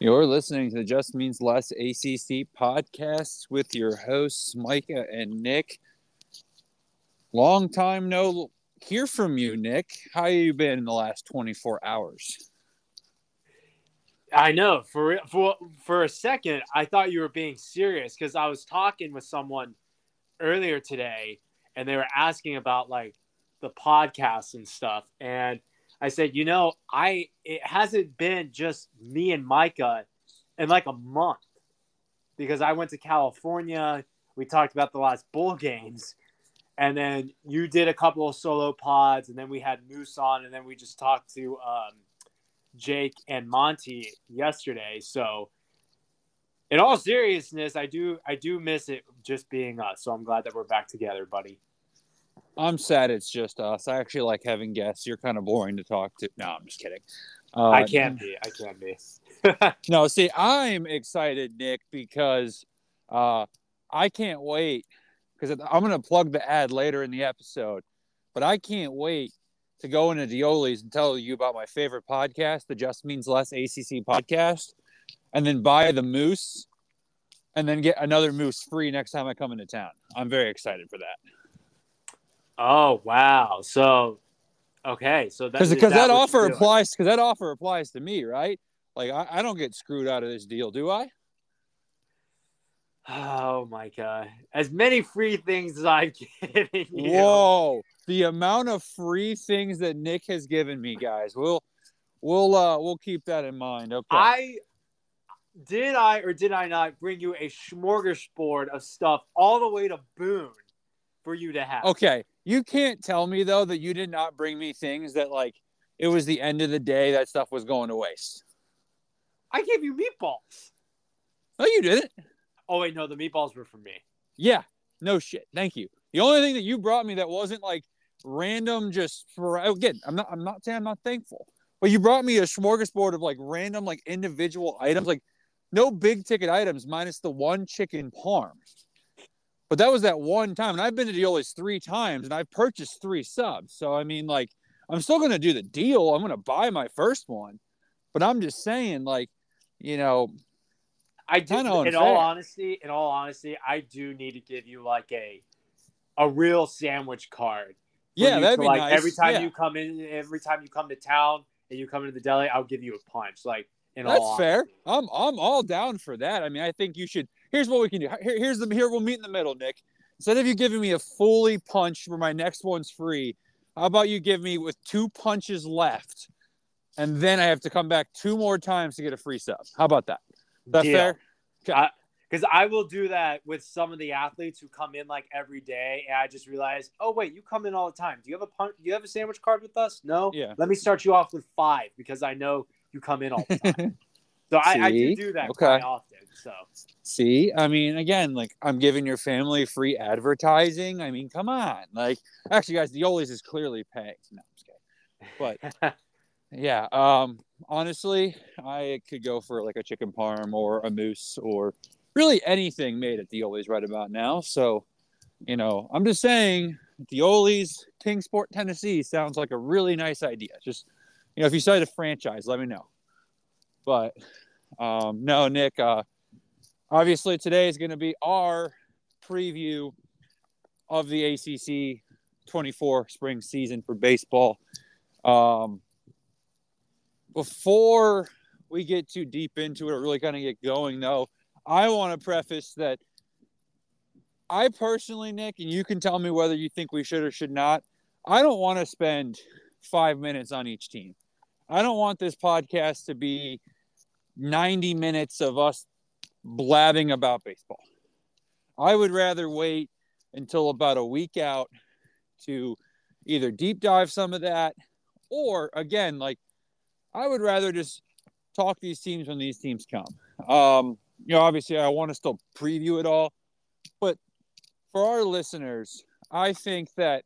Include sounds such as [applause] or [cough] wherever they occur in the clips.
You're listening to the Just Means Less ACC podcast with your hosts, Micah and Nick. Long time no hear from you, Nick. How have you been in the last 24 hours? I know. For for for a second, I thought you were being serious because I was talking with someone earlier today, and they were asking about like the podcast and stuff, and I said, you know, I it hasn't been just me and Micah in like a month because I went to California. We talked about the last bowl games, and then you did a couple of solo pods, and then we had Moose on, and then we just talked to um, Jake and Monty yesterday. So, in all seriousness, I do I do miss it just being us. So I'm glad that we're back together, buddy. I'm sad it's just us. I actually like having guests. You're kind of boring to talk to. No, I'm just kidding. Uh, I can't be. I can't be. [laughs] no, see, I'm excited, Nick, because uh, I can't wait. Because I'm going to plug the ad later in the episode, but I can't wait to go into Dioli's and tell you about my favorite podcast, the Just Means Less ACC podcast, and then buy the moose, and then get another moose free next time I come into town. I'm very excited for that. Oh wow! So okay, so because that, that, that offer applies because that offer applies to me, right? Like I, I don't get screwed out of this deal, do I? Oh my god! As many free things as given [laughs] you. Whoa! The amount of free things that Nick has given me, guys. We'll we'll uh we'll keep that in mind. Okay. I did I or did I not bring you a smorgasbord of stuff all the way to Boone for you to have? Okay, you can't tell me though that you did not bring me things that like it was the end of the day that stuff was going to waste. I gave you meatballs. Oh, you didn't. Oh wait, no, the meatballs were for me. Yeah, no shit. Thank you. The only thing that you brought me that wasn't like random, just for again, I'm not. I'm not saying I'm not thankful, but you brought me a smorgasbord of like random, like individual items, like no big ticket items, minus the one chicken parm. But that was that one time. And I've been to Dioli's three times and I've purchased three subs. So, I mean, like, I'm still going to do the deal. I'm going to buy my first one. But I'm just saying, like, you know, I do. In all honesty, in all honesty, I do need to give you like a a real sandwich card. Yeah, that'd to, be like, nice. Every time yeah. you come in, every time you come to town and you come into the deli, I'll give you a punch. Like, in that's all fair. Honesty. I'm I'm all down for that. I mean, I think you should here's what we can do. Here, here's the here we'll meet in the middle, Nick. Instead of you giving me a fully punch where my next one's free, how about you give me with two punches left, and then I have to come back two more times to get a free sub. How about that? That Deal. fair? Because I, I will do that with some of the athletes who come in like every day, and I just realize, oh wait, you come in all the time. Do you have a punch? Do you have a sandwich card with us? No. Yeah. Let me start you off with five because I know you come in all the time. [laughs] so I, I, do do that okay. quite often. So see, I mean, again, like I'm giving your family free advertising. I mean, come on, like actually, guys, the Dioli's is clearly paying. No, I'm just kidding. But [laughs] yeah, um, honestly, I could go for like a chicken parm or a moose or really anything made at the Dioli's right about now. So, you know, I'm just saying, Dioli's Kingsport, Tennessee sounds like a really nice idea. Just you know, if you decide a franchise, let me know. But um, no, Nick. Uh, obviously today is going to be our preview of the ACC 24 spring season for baseball. Um, before we get too deep into it, really kind of get going, though, I want to preface that I personally, Nick, and you can tell me whether you think we should or should not. I don't want to spend five minutes on each team. I don't want this podcast to be 90 minutes of us blabbing about baseball. I would rather wait until about a week out to either deep dive some of that or again like I would rather just talk these teams when these teams come. Um, you know, obviously I want to still preview it all, but for our listeners, I think that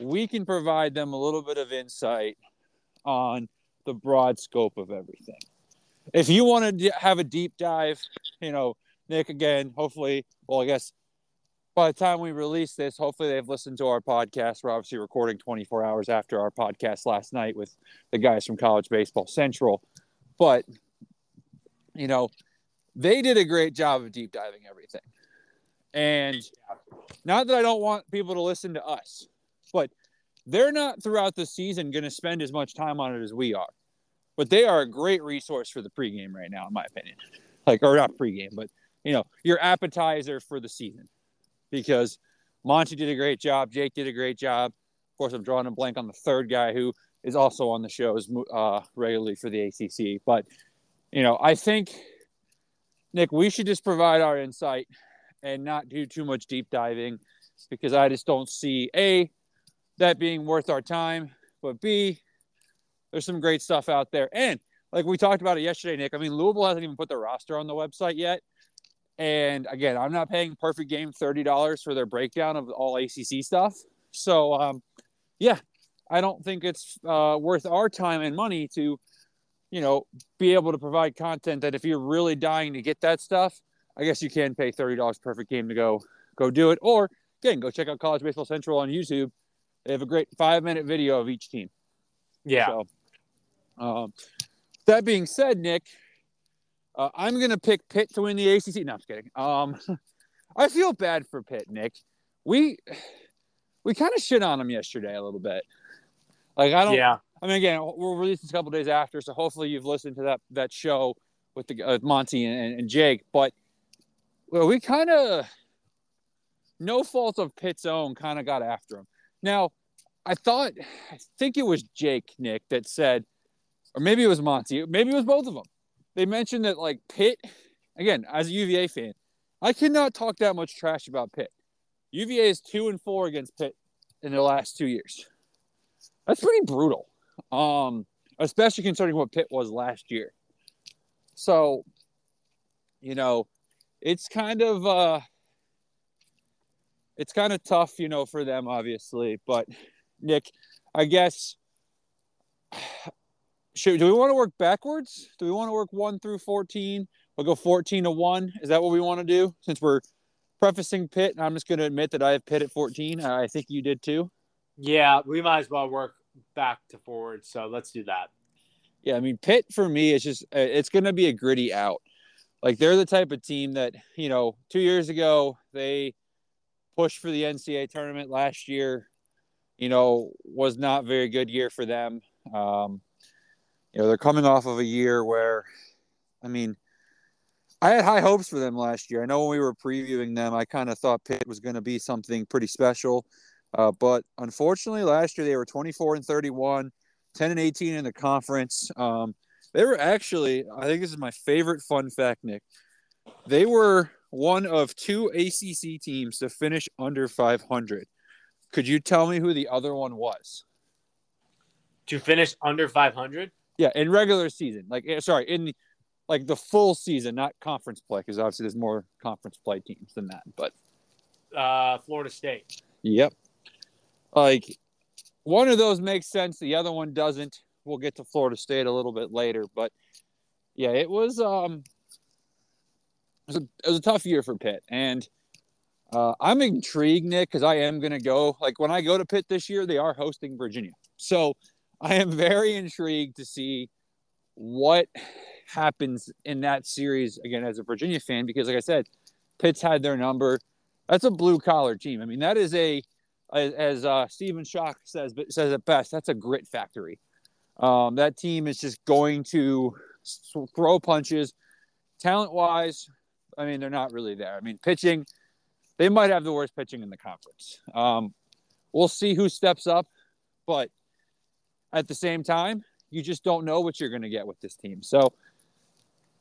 we can provide them a little bit of insight on the broad scope of everything if you want to have a deep dive, you know, Nick, again, hopefully, well, I guess by the time we release this, hopefully they've listened to our podcast. We're obviously recording 24 hours after our podcast last night with the guys from College Baseball Central. But, you know, they did a great job of deep diving everything. And not that I don't want people to listen to us, but they're not throughout the season going to spend as much time on it as we are. But they are a great resource for the pregame right now, in my opinion. Like, or not pregame, but you know, your appetizer for the season. Because Monty did a great job, Jake did a great job. Of course, I'm drawing a blank on the third guy who is also on the shows uh, regularly for the ACC. But you know, I think Nick, we should just provide our insight and not do too much deep diving because I just don't see a that being worth our time, but b there's some great stuff out there. And like we talked about it yesterday, Nick. I mean, Louisville hasn't even put their roster on the website yet. And again, I'm not paying Perfect Game thirty dollars for their breakdown of all ACC stuff. So, um, yeah, I don't think it's uh, worth our time and money to, you know, be able to provide content that if you're really dying to get that stuff, I guess you can pay thirty dollars Perfect Game to go go do it. Or again, go check out College Baseball Central on YouTube. They have a great five minute video of each team. Yeah. So, um, that being said, Nick, uh, I'm going to pick Pitt to win the ACC. No, I'm just kidding. Um, [laughs] I feel bad for Pitt, Nick. We we kind of shit on him yesterday a little bit. Like I don't. Yeah. I mean, again, we'll release this a couple days after, so hopefully you've listened to that that show with the uh, Monty and, and Jake. But well, we kind of, no fault of Pitt's own, kind of got after him. Now, I thought, I think it was Jake Nick that said or maybe it was Monty, maybe it was both of them. They mentioned that like Pitt, again, as a UVA fan, I cannot talk that much trash about Pitt. UVA is two and four against Pitt in the last two years. That's pretty brutal, um, especially concerning what Pitt was last year. So, you know, it's kind of uh, it's kind of tough, you know, for them, obviously. But Nick, I guess [sighs] should, do we want to work backwards? Do we want to work one through 14? We'll go 14 to one. Is that what we want to do? Since we're prefacing Pitt, I'm just going to admit that I have Pitt at 14. I think you did too. Yeah, we might as well work back to forward. So let's do that. Yeah, I mean, Pitt for me is just, uh, it's going to be a gritty out. Like they're the type of team that, you know, two years ago, they pushed for the NCAA tournament last year, you know, was not very good year for them. Um, you know, they're coming off of a year where, I mean, I had high hopes for them last year. I know when we were previewing them, I kind of thought Pitt was going to be something pretty special. Uh, but unfortunately, last year they were 24 and 31, 10 and 18 in the conference. Um, they were actually, I think this is my favorite fun fact, Nick. They were one of two ACC teams to finish under 500. Could you tell me who the other one was? To finish under 500? Yeah, in regular season, like eh, sorry, in like the full season, not conference play, because obviously there's more conference play teams than that. But uh, Florida State. Yep. Like one of those makes sense, the other one doesn't. We'll get to Florida State a little bit later, but yeah, it was um was a, it was a tough year for Pitt, and uh, I'm intrigued, Nick, because I am going to go. Like when I go to Pitt this year, they are hosting Virginia, so I am very intrigued to see what happens in that series again as a Virginia fan because, like I said, Pitt's had their number. That's a blue collar team. I mean, that is a as uh, Stephen Schoch says says it best. That's a grit factory. Um, that team is just going to throw punches, talent wise. I mean, they're not really there. I mean, pitching, they might have the worst pitching in the conference. Um, we'll see who steps up, but at the same time, you just don't know what you're going to get with this team. So,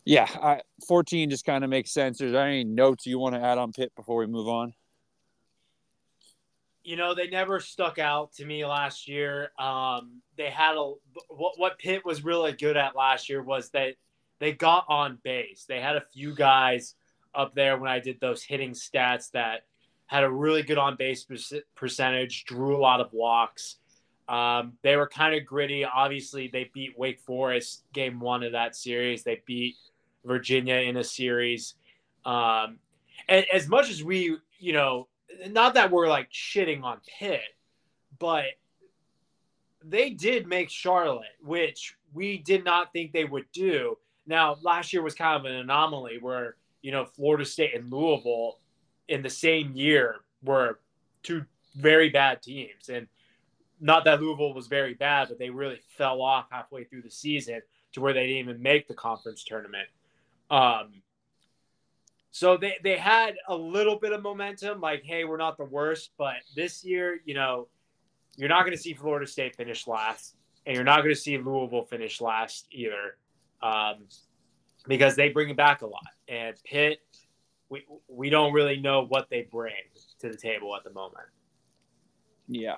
yeah, I, 14 just kind of makes sense. Is there any notes you want to add on Pitt before we move on? You know, they never stuck out to me last year. Um, they had a what what Pitt was really good at last year was that they got on base. They had a few guys up there when I did those hitting stats that had a really good on base percentage, drew a lot of walks. Um, they were kind of gritty. Obviously, they beat Wake Forest game one of that series. They beat Virginia in a series. Um, and as much as we, you know, not that we're like shitting on Pitt, but they did make Charlotte, which we did not think they would do. Now, last year was kind of an anomaly where, you know, Florida State and Louisville in the same year were two very bad teams. And not that Louisville was very bad, but they really fell off halfway through the season to where they didn't even make the conference tournament. Um, so they, they had a little bit of momentum, like, hey, we're not the worst. But this year, you know, you're not going to see Florida State finish last, and you're not going to see Louisville finish last either, um, because they bring it back a lot. And Pitt, we we don't really know what they bring to the table at the moment. Yeah,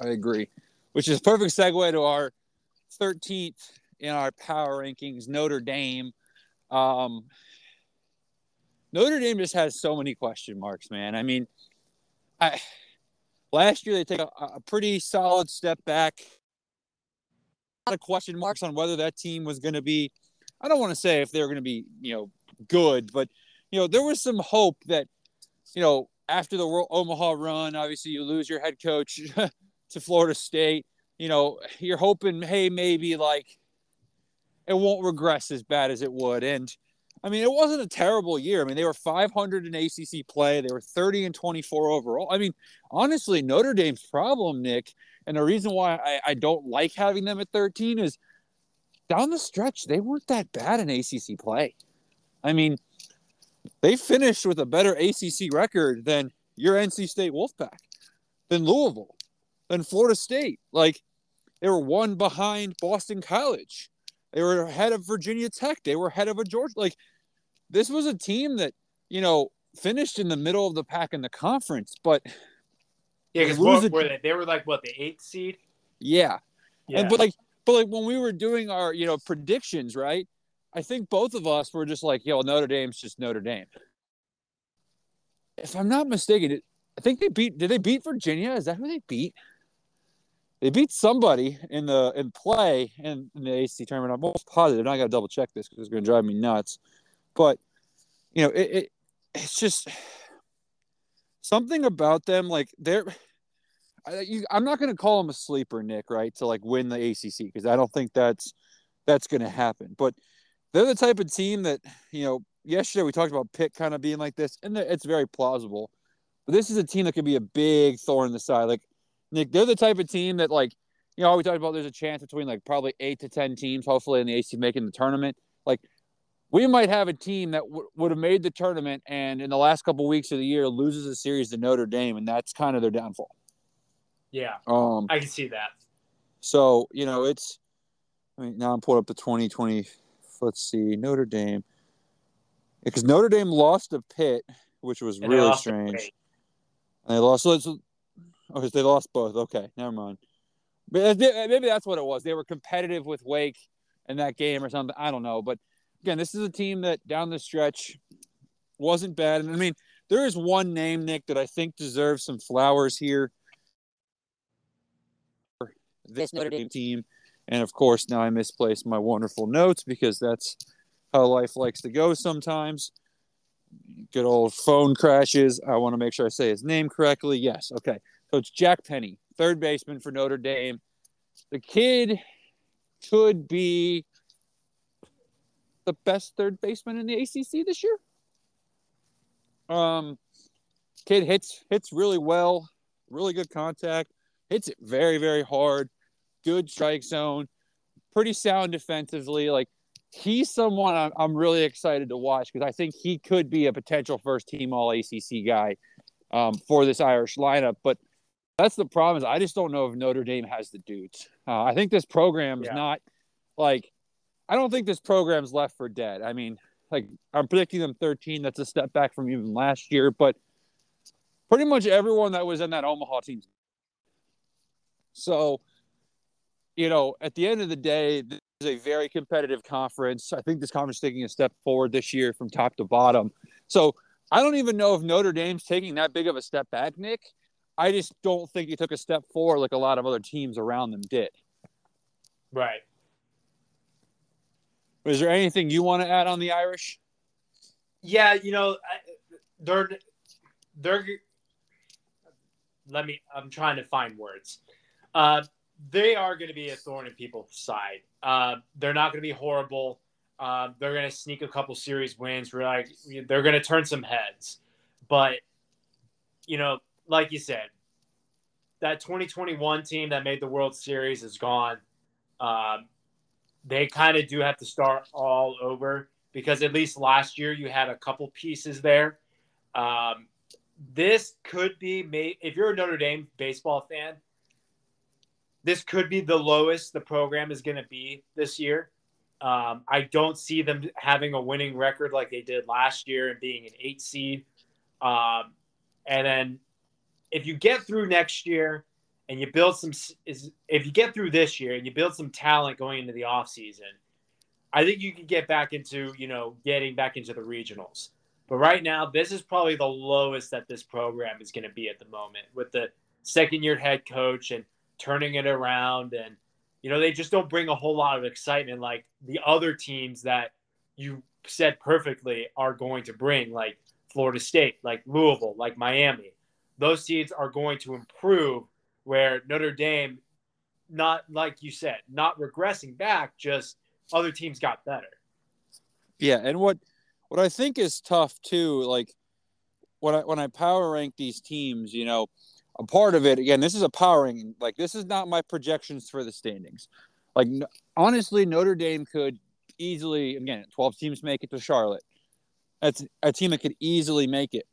I agree. Which is perfect segue to our 13th in our power rankings, Notre Dame. Um, Notre Dame just has so many question marks, man. I mean, I last year they take a, a pretty solid step back. A lot of question marks on whether that team was going to be. I don't want to say if they're going to be, you know, good, but you know, there was some hope that, you know, after the World Omaha run, obviously you lose your head coach [laughs] to Florida State. You know, you're hoping, hey, maybe like it won't regress as bad as it would. And I mean, it wasn't a terrible year. I mean, they were 500 in ACC play. They were 30 and 24 overall. I mean, honestly, Notre Dame's problem, Nick, and the reason why I, I don't like having them at 13 is down the stretch, they weren't that bad in ACC play. I mean, they finished with a better ACC record than your NC State Wolfpack, than Louisville, than Florida State. Like, they were one behind Boston College. They were ahead of Virginia Tech. They were ahead of a Georgia. Like this was a team that you know finished in the middle of the pack in the conference, but yeah, because what were they? They were like what the eighth seed. Yeah, yeah. And but like, but like when we were doing our you know predictions, right? I think both of us were just like, yo, Notre Dame's just Notre Dame. If I'm not mistaken, I think they beat. Did they beat Virginia? Is that who they beat? they beat somebody in the in play in, in the AC tournament. I'm almost positive. I got to double check this because it's going to drive me nuts. But you know, it, it it's just something about them. Like they're, I, I'm not going to call them a sleeper, Nick. Right to like win the ACC because I don't think that's that's going to happen. But they're the type of team that you know. Yesterday we talked about Pitt kind of being like this, and it's very plausible. But this is a team that could be a big thorn in the side. Like Nick, they're the type of team that like you know we talked about. There's a chance between like probably eight to ten teams, hopefully in the AC making the tournament. Like we might have a team that w- would have made the tournament and in the last couple weeks of the year loses a series to Notre Dame, and that's kind of their downfall. Yeah, um, I can see that. So you know, it's. I mean, now I'm pulling up the 2020. Let's see, Notre Dame, because Notre Dame lost to Pitt, which was and really strange. And they lost. So Oh, they lost both. Okay, never mind. But maybe that's what it was. They were competitive with Wake in that game or something. I don't know. But again, this is a team that down the stretch wasn't bad. And I mean, there is one name, Nick, that I think deserves some flowers here. This Notre Dame team. And of course, now I misplaced my wonderful notes because that's how life likes to go sometimes. Good old phone crashes. I want to make sure I say his name correctly. Yes. Okay. So it's Jack Penney, third baseman for Notre Dame. The kid could be the best third baseman in the ACC this year. Um, kid hits hits really well, really good contact, hits it very very hard, good strike zone, pretty sound defensively. Like he's someone I'm, I'm really excited to watch because I think he could be a potential first team All ACC guy um, for this Irish lineup. But that's the problem. Is I just don't know if Notre Dame has the dudes. Uh, I think this program is yeah. not like. I don't think this program's left for dead. I mean, like I'm predicting them 13. That's a step back from even last year, but pretty much everyone that was in that Omaha team. So, you know, at the end of the day, this is a very competitive conference. I think this conference is taking a step forward this year from top to bottom. So I don't even know if Notre Dame's taking that big of a step back, Nick. I just don't think he took a step forward like a lot of other teams around them did. Right. Is there anything you want to add on the Irish? Yeah, you know, they're they're let me. I'm trying to find words. Uh, they are going to be a thorn in people's side. Uh, they're not going to be horrible. Uh, they're going to sneak a couple series wins. We're like, they're going to turn some heads. But, you know, like you said, that 2021 team that made the World Series is gone. Um, they kind of do have to start all over because at least last year you had a couple pieces there. Um, this could be made if you're a Notre Dame baseball fan. This could be the lowest the program is going to be this year. Um, I don't see them having a winning record like they did last year and being an eight seed. Um, and then if you get through next year and you build some, is if you get through this year and you build some talent going into the offseason, I think you can get back into, you know, getting back into the regionals. But right now, this is probably the lowest that this program is going to be at the moment with the second year head coach and turning it around. And, you know, they just don't bring a whole lot of excitement like the other teams that you said perfectly are going to bring, like Florida State, like Louisville, like Miami. Those teams are going to improve where Notre Dame, not like you said, not regressing back, just other teams got better. Yeah, and what what I think is tough too, like when I when I power rank these teams, you know, a part of it again, this is a power ranking. Like this is not my projections for the standings. Like honestly, Notre Dame could easily again, 12 teams make it to Charlotte. That's a team that could easily make it.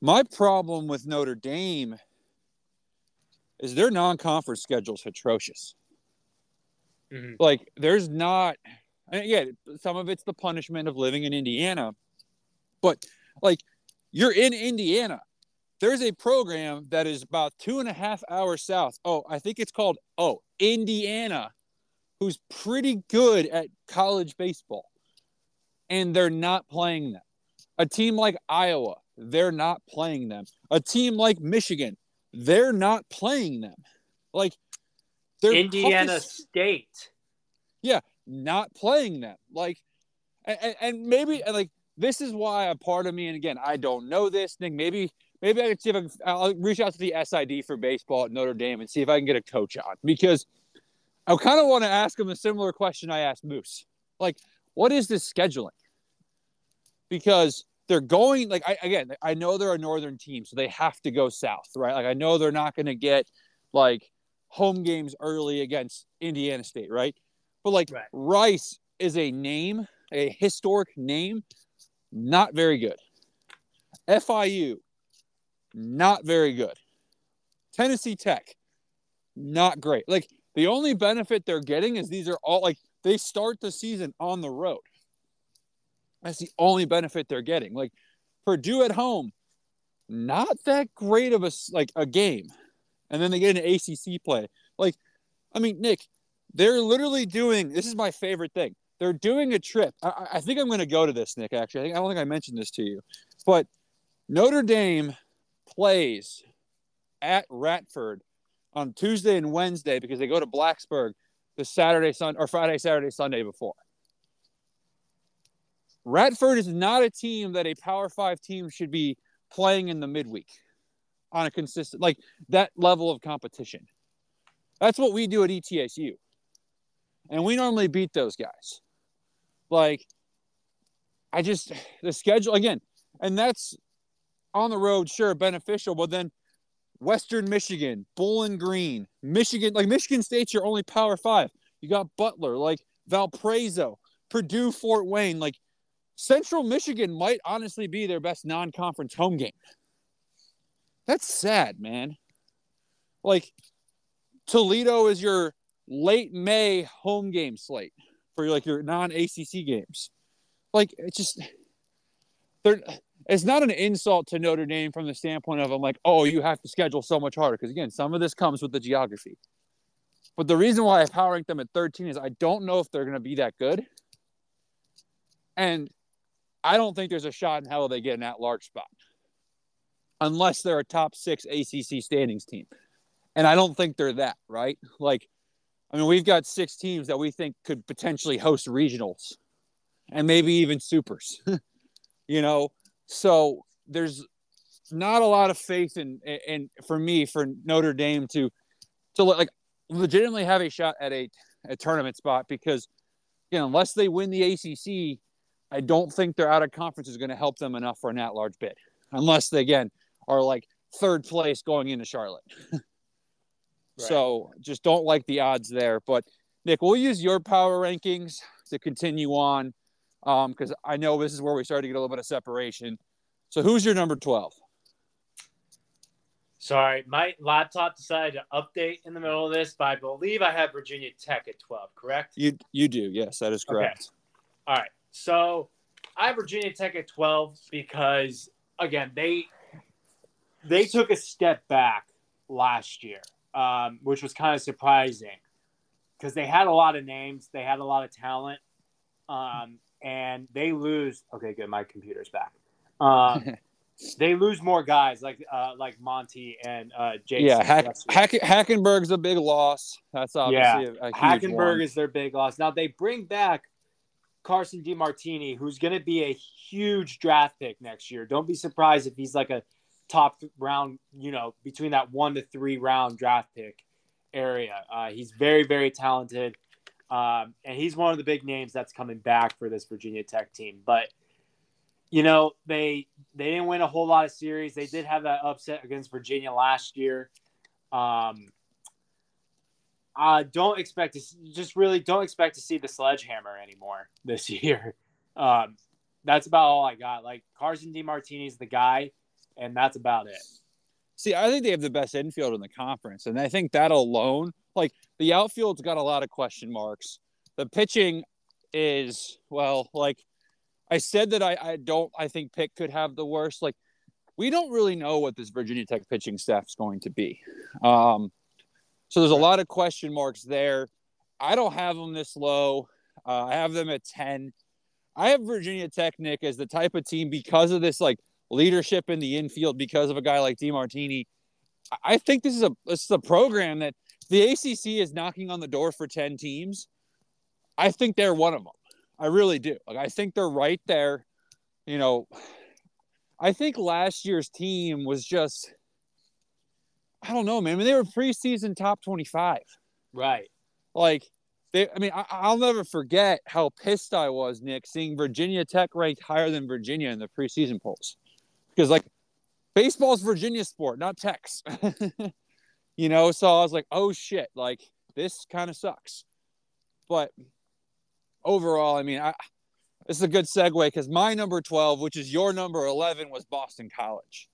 My problem with Notre Dame is their non-conference schedule is atrocious. Mm-hmm. Like there's not and yeah, some of it's the punishment of living in Indiana. But like you're in Indiana. There's a program that is about two and a half hours south. Oh, I think it's called oh, Indiana, who's pretty good at college baseball. And they're not playing them. A team like Iowa, they're not playing them. A team like Michigan, they're not playing them. Like Indiana toughest... State. Yeah, not playing them. Like, and, and maybe like this is why a part of me, and again, I don't know this thing. Maybe maybe I can see if I can, I'll reach out to the SID for baseball at Notre Dame and see if I can get a coach on because I kind of want to ask him a similar question I asked Moose. Like, what is this scheduling? Because they're going like I again, I know they're a northern team, so they have to go south, right? Like I know they're not going to get like home games early against Indiana State, right? But like right. Rice is a name, a historic name, not very good. FIU, not very good. Tennessee Tech, not great. Like the only benefit they're getting is these are all like they start the season on the road. That's the only benefit they're getting. Like Purdue at home, not that great of a like a game, and then they get an ACC play. Like, I mean, Nick, they're literally doing this is my favorite thing. They're doing a trip. I, I think I'm going to go to this, Nick. Actually, I, think, I don't think I mentioned this to you, but Notre Dame plays at Radford on Tuesday and Wednesday because they go to Blacksburg the Saturday, Sun or Friday, Saturday, Sunday before. Radford is not a team that a Power Five team should be playing in the midweek on a consistent like that level of competition. That's what we do at ETSU and we normally beat those guys. Like, I just the schedule again, and that's on the road, sure, beneficial, but then Western Michigan, Bowling Green, Michigan, like Michigan State's your only Power Five. You got Butler, like Valparaiso, Purdue, Fort Wayne, like Central Michigan might honestly be their best non-conference home game. That's sad, man. Like Toledo is your late May home game slate for like your non ACC games. Like it's just there. It's not an insult to Notre Dame from the standpoint of I'm like, oh, you have to schedule so much harder because again, some of this comes with the geography. But the reason why I power rank them at 13 is I don't know if they're going to be that good, and I don't think there's a shot in hell they get in that large spot unless they're a top six ACC standings team. And I don't think they're that, right? Like, I mean, we've got six teams that we think could potentially host regionals and maybe even supers, [laughs] you know? So there's, not a lot of faith in in for me for Notre Dame to to like legitimately have a shot at a, a tournament spot because you know unless they win the ACC, I don't think their out of conference is going to help them enough for an at large bid unless they again are like third place going into Charlotte. [laughs] right. So just don't like the odds there. But Nick, we'll use your power rankings to continue on because um, I know this is where we started to get a little bit of separation. So who's your number 12? Sorry, my laptop decided to update in the middle of this, but I believe I have Virginia Tech at 12, correct? You you do, yes, that is correct. Okay. All right. So I have Virginia Tech at 12 because again, they they took a step back last year, um, which was kind of surprising because they had a lot of names, they had a lot of talent, um, and they lose. Okay, good. My computer's back. Um, [laughs] they lose more guys like uh, like Monty and uh, Jason. Yeah, Hack, Hack, Hackenberg's a big loss. That's obviously yeah. a, a Hackenberg one. is their big loss. Now they bring back Carson DeMartini, who's going to be a huge draft pick next year. Don't be surprised if he's like a top round, you know, between that one to three round draft pick area. Uh, he's very, very talented. Um, and he's one of the big names that's coming back for this Virginia Tech team. But you know, they they didn't win a whole lot of series. They did have that upset against Virginia last year. Um, I don't expect to just really don't expect to see the sledgehammer anymore this [laughs] year. Um, that's about all I got. Like Carson DeMartini's the guy, and that's about it. See, I think they have the best infield in the conference, and I think that alone, like the outfield's got a lot of question marks. The pitching is well, like I said that I, I don't I think Pitt could have the worst. Like we don't really know what this Virginia Tech pitching staff's going to be. Um, so there's a lot of question marks there. I don't have them this low. Uh, I have them at 10. I have Virginia Tech, Nick, as the type of team because of this like leadership in the infield, because of a guy like DeMartini. I think this is a this is a program that the ACC is knocking on the door for 10 teams. I think they're one of them. I really do. Like I think they're right there. You know, I think last year's team was just I don't know, man. I mean, they were preseason top 25. Right. Like they I mean, I, will never forget how pissed I was, Nick, seeing Virginia Tech ranked higher than Virginia in the preseason polls. Because like baseball's Virginia sport, not Tech's. [laughs] you know, so I was like, oh shit, like this kind of sucks. But overall, I mean, I, this is a good segue because my number 12, which is your number 11, was Boston College.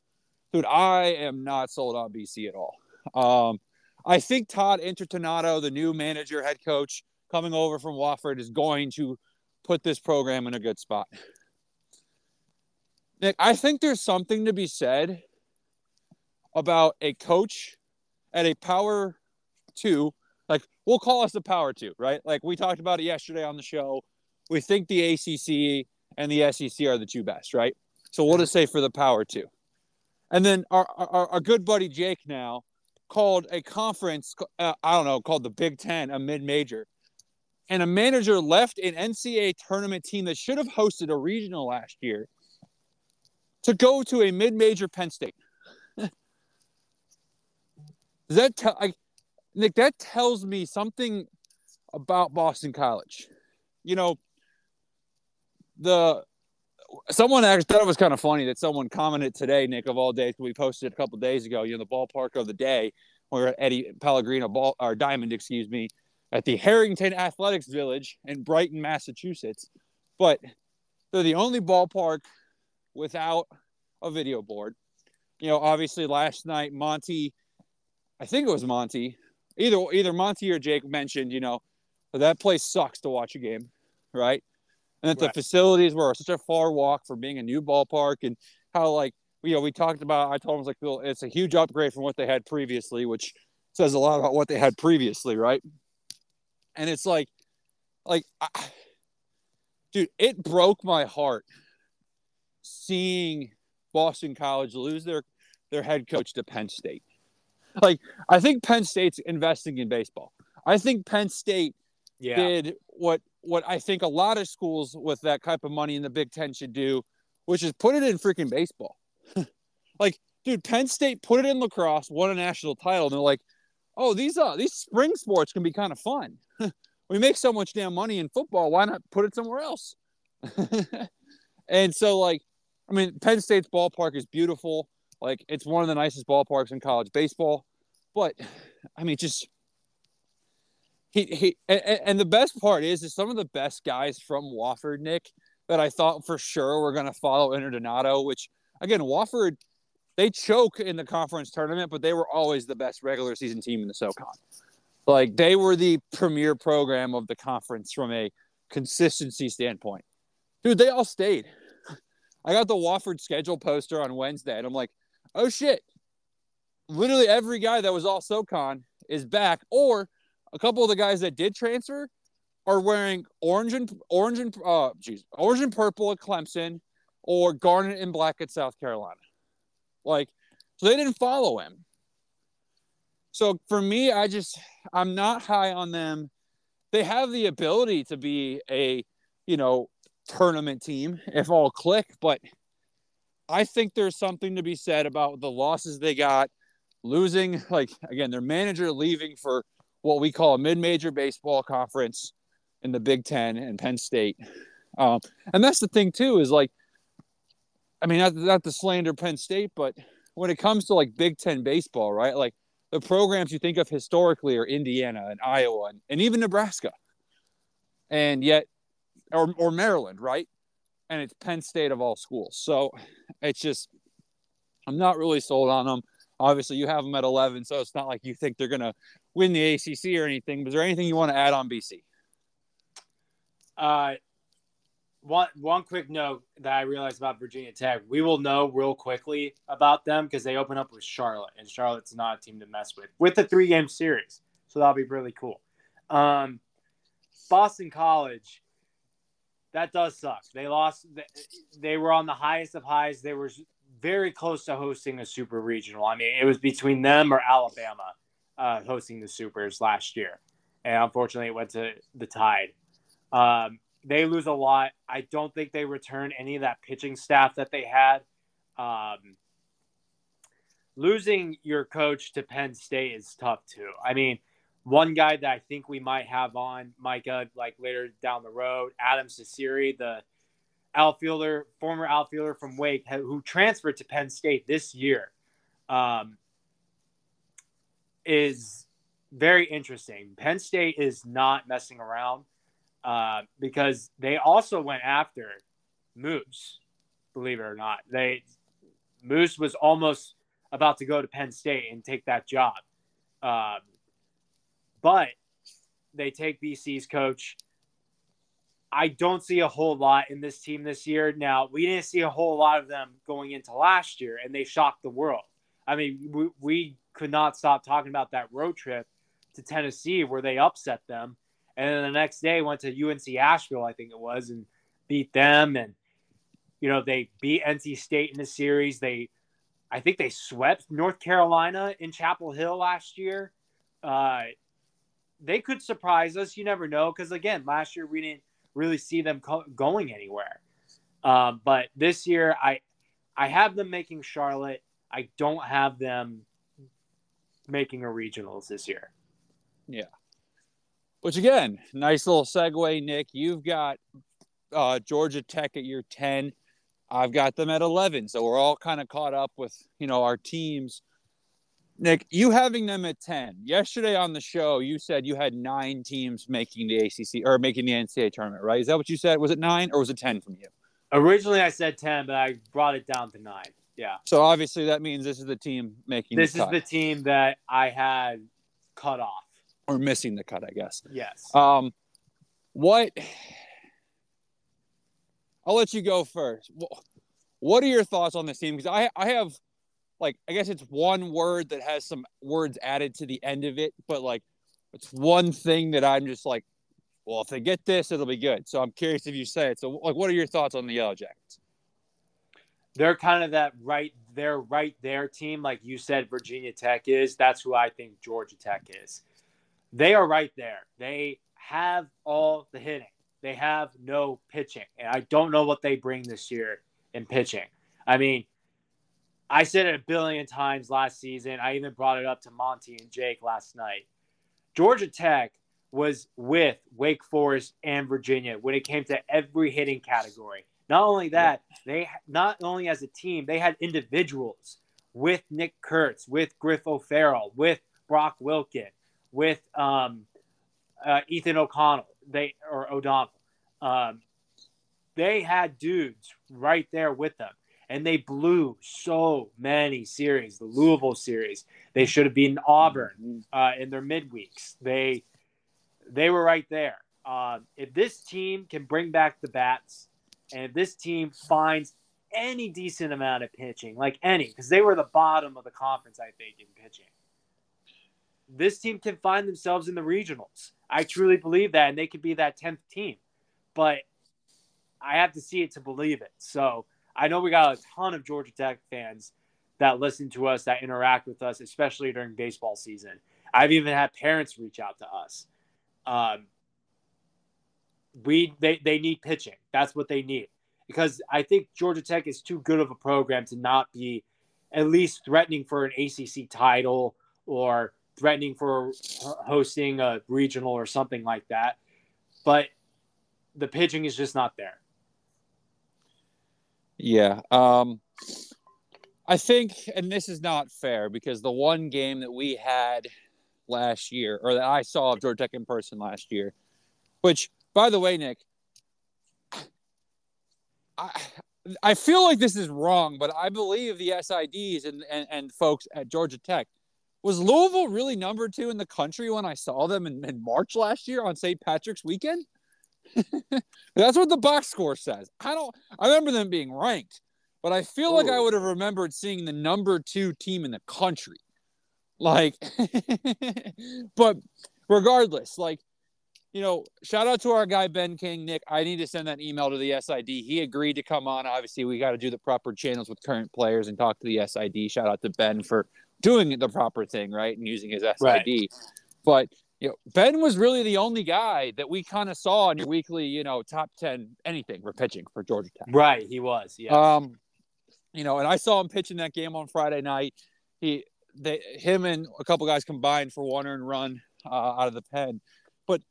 Dude, I am not sold on BC at all. Um, I think Todd Interdonato, the new manager, head coach coming over from Wofford, is going to put this program in a good spot. Nick, I think there's something to be said about a coach at a power two like we'll call us the power two, right? Like we talked about it yesterday on the show. We think the ACC and the SEC are the two best, right? So we'll just say for the power two. And then our, our, our good buddy Jake now called a conference, uh, I don't know, called the Big Ten, a mid major. And a manager left an NCAA tournament team that should have hosted a regional last year to go to a mid major Penn State. That tell? I, Nick, that tells me something about Boston College. You know, the someone actually thought it was kind of funny that someone commented today, Nick, of all days, we posted a couple days ago, you know, the ballpark of the day, we are Eddie Pellagrino ball or Diamond, excuse me, at the Harrington Athletics Village in Brighton, Massachusetts. But they're the only ballpark without a video board. You know, obviously last night Monty, I think it was Monty, either either Monty or Jake mentioned, you know, that place sucks to watch a game, right? And that right. the facilities were such a far walk for being a new ballpark, and how like you know we talked about. I told him was like, it's a huge upgrade from what they had previously, which says a lot about what they had previously, right? And it's like, like, I, dude, it broke my heart seeing Boston College lose their their head coach to Penn State [laughs] like I think Penn State's investing in baseball. I think Penn State yeah. did what what I think a lot of schools with that type of money in the Big Ten should do, which is put it in freaking baseball. [laughs] Like, dude, Penn State put it in lacrosse, won a national title, and they're like, oh, these uh these spring sports can be kind of fun. [laughs] we make so much damn money in football. Why not put it somewhere else? and so, like, I mean, Penn State's ballpark is beautiful. Like, it's one of the nicest ballparks in college baseball. But, I mean, just he he and, and the best part is is some of the best guys from Wofford, Nick, that I thought for sure were to follow Interdonato. Which again, Wofford they choke in the conference tournament, but they were always the best regular season team in the SoCon. Like they were the premier program of the conference from a consistency standpoint. Dude, they all stayed. [laughs] I got the Wofford schedule poster on Wednesday, and I'm like, oh shit. Literally every guy that was all SoCon is back, or a couple of the guys that did transfer are wearing orange and orange and uh geez, orange and purple at Clemson or garnet and black at South Carolina. Like, so they didn't follow him. So for me, I just I'm not high on them. They have the ability to be a, you know, tournament team if all click, but I think there's something to be said about the losses they got, losing [laughs] like again, their manager leaving for what we call a mid-major baseball conference in the Big Ten and Penn State. Um, and that's the thing too is like, I mean, not, not to slander Penn State, but when it comes to like Big Ten baseball, right? Like the programs you think of historically are Indiana and Iowa and, and even Nebraska, and yet, or or Maryland, right? And it's Penn State of all schools. So it's just, I'm not really sold on them. Obviously, you have them at 11, so it's not like you think they're going to win the ACC or anything. But is there anything you want to add on BC? Uh, one one quick note that I realized about Virginia Tech: we will know real quickly about them because they open up with Charlotte, and Charlotte's not a team to mess with with the three game series. So that'll be really cool. Um, Boston College, that does suck. They lost. They were on the highest of highs. They were very close to hosting a super regional. I mean, it was between them or Alabama uh, hosting the Supers last year, and unfortunately, it went to the Tide. Um, they lose a lot. I don't think they return any of that pitching staff that they had. Um, losing your coach to Penn State is tough too. I mean, one guy that I think we might have on Micah like later down the road, Adam Cecere, the outfielder, former outfielder from Wake, who transferred to Penn State this year, um, is very interesting. Penn State is not messing around uh, because they also went after Moose. Believe it or not, they Moose was almost about to go to Penn State and take that job, um, but they take BC's coach. I don't see a whole lot in this team this year. Now, we didn't see a whole lot of them going into last year, and they shocked the world. I mean, we, we could not stop talking about that road trip to Tennessee where they upset them and then the next day went to UNC Asheville, I think it was, and beat them. And you know they beat NC State in the series. They, I think they swept North Carolina in Chapel Hill last year. Uh, they could surprise us. You never know, because again, last year we didn't really see them co- going anywhere. Um, but this year, I I have them making Charlotte. I don't have them making a regionals this year. Yeah. Which again, nice little segue, Nick. You've got uh, Georgia Tech at your 10. I've got them at 11. So we're all kind of caught up with, you know, our teams. Nick, you having them at 10. Yesterday on the show, you said you had nine teams making the ACC or making the NCAA tournament, right? Is that what you said? Was it nine or was it 10 from you? Originally, I said 10, but I brought it down to nine. Yeah. So obviously, that means this is the team making This the is the team that I had cut off or missing the cut, I guess. Yes. Um, what? I'll let you go first. What are your thoughts on this team? Because I I have like I guess it's one word that has some words added to the end of it, but like it's one thing that I'm just like, well, if they get this, it'll be good. So I'm curious if you say it. So like, what are your thoughts on the Yellow Jackets? They're kind of that right. They're right there team, like you said. Virginia Tech is. That's who I think Georgia Tech is they are right there. They have all the hitting. They have no pitching. And I don't know what they bring this year in pitching. I mean, I said it a billion times last season. I even brought it up to Monty and Jake last night. Georgia Tech was with Wake Forest and Virginia when it came to every hitting category. Not only that, they not only as a team, they had individuals with Nick Kurtz, with Griff O'Ferrall, with Brock Wilken, with um, uh, Ethan O'Connell, they or O'Donnell. Um, they had dudes right there with them, and they blew so many series. The Louisville series, they should have been Auburn mm-hmm. uh, in their midweeks. They they were right there. Uh, if this team can bring back the bats, and if this team finds any decent amount of pitching, like any, because they were the bottom of the conference, I think, in pitching. This team can find themselves in the regionals. I truly believe that, and they could be that 10th team. But I have to see it to believe it. So I know we got a ton of Georgia Tech fans that listen to us, that interact with us, especially during baseball season. I've even had parents reach out to us. Um, we they, they need pitching. That's what they need because I think Georgia Tech is too good of a program to not be at least threatening for an ACC title or threatening for hosting a regional or something like that. But the pitching is just not there. Yeah. Um, I think, and this is not fair because the one game that we had last year, or that I saw of Georgia Tech in person last year, which, by the way, Nick, I, I feel like this is wrong, but I believe the SIDs and, and, and folks at Georgia Tech was Louisville really number two in the country when I saw them in, in March last year on St. Patrick's weekend? [laughs] That's what the box score says. I don't I remember them being ranked, but I feel Ooh. like I oh. would have remembered seeing the number two team in the country. Like [laughs] but regardless, like you know, shout out to our guy Ben King, Nick. I need to send that email to the SID. He agreed to come on. Obviously, we got to do the proper channels with current players and talk to the SID. Shout out to Ben for doing the proper thing, right, and using his SID. Right. But you know, Ben was really the only guy that we kind of saw in your weekly, you know, top ten anything for pitching for Georgia Tech. Right, he was. Yeah. Um, you know, and I saw him pitching that game on Friday night. He, they, him, and a couple guys combined for one earned run uh, out of the pen. But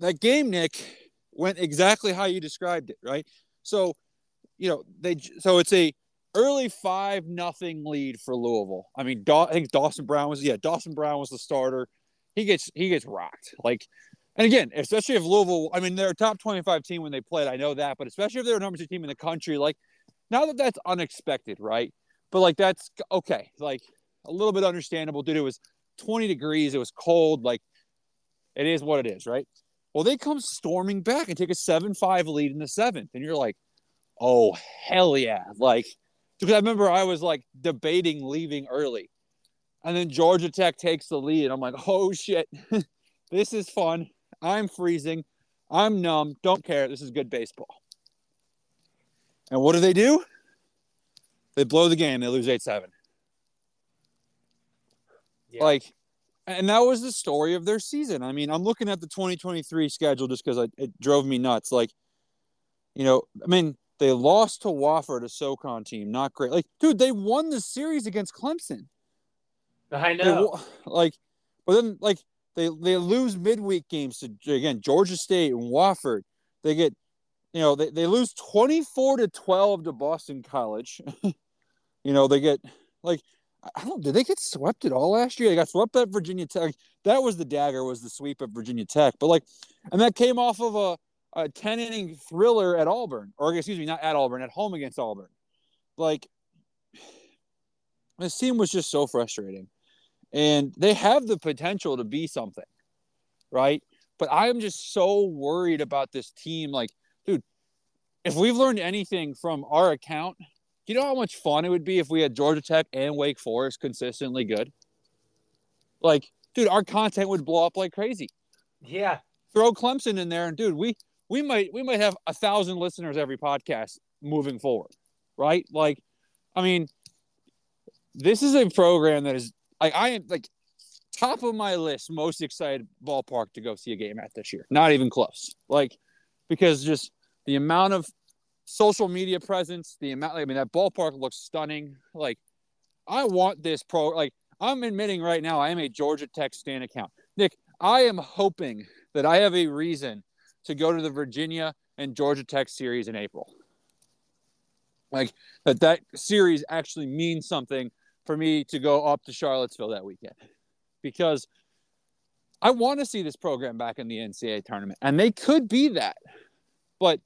that game, Nick, went exactly how you described it, right? So, you know, they so it's a early five nothing lead for Louisville. I mean, I think Dawson Brown was yeah, Dawson Brown was the starter. He gets he gets rocked. Like, and again, especially if Louisville, I mean, they're a top twenty five team when they played. I know that, but especially if they're a number two team in the country, like, now that that's unexpected, right? But like that's okay, like a little bit understandable. Dude, it was twenty degrees. It was cold. Like, it is what it is, right? Well, they come storming back and take a 7 5 lead in the seventh. And you're like, oh, hell yeah. Like, because I remember I was like debating leaving early. And then Georgia Tech takes the lead. I'm like, oh shit, [laughs] this is fun. I'm freezing. I'm numb. Don't care. This is good baseball. And what do they do? They blow the game. They lose 8 7. Yeah. Like, and that was the story of their season. I mean, I'm looking at the 2023 schedule just because it drove me nuts. Like, you know, I mean, they lost to Wofford, a SoCon team, not great. Like, dude, they won the series against Clemson. I know. They, like, but then like they they lose midweek games to again Georgia State and Wofford. They get, you know, they, they lose 24 to 12 to Boston College. [laughs] you know, they get like I don't. Did they get swept at all last year? They got swept at Virginia Tech. That was the dagger. Was the sweep of Virginia Tech? But like, and that came off of a a ten inning thriller at Auburn, or excuse me, not at Auburn, at home against Auburn. Like, [sighs] this team was just so frustrating, and they have the potential to be something, right? But I am just so worried about this team. Like, dude, if we've learned anything from our account you know how much fun it would be if we had Georgia Tech and Wake Forest consistently good? Like, dude, our content would blow up like crazy. Yeah. Throw Clemson in there, and dude, we we might we might have a thousand listeners every podcast moving forward, right? Like, I mean, this is a program that is like I am like top of my list, most excited ballpark to go see a game at this year. Not even close. Like, because just the amount of social media presence, the amount. I mean, that ballpark looks stunning. Like, I want this pro. Like, I'm admitting right now, I am a Georgia Tech stand account. Nick, I am hoping that I have a reason to go to the Virginia and Georgia Tech series in April. Like that, that series actually means something for me to go up to Charlottesville that weekend because I want to see this program back in the NCAA tournament, and they could be that, but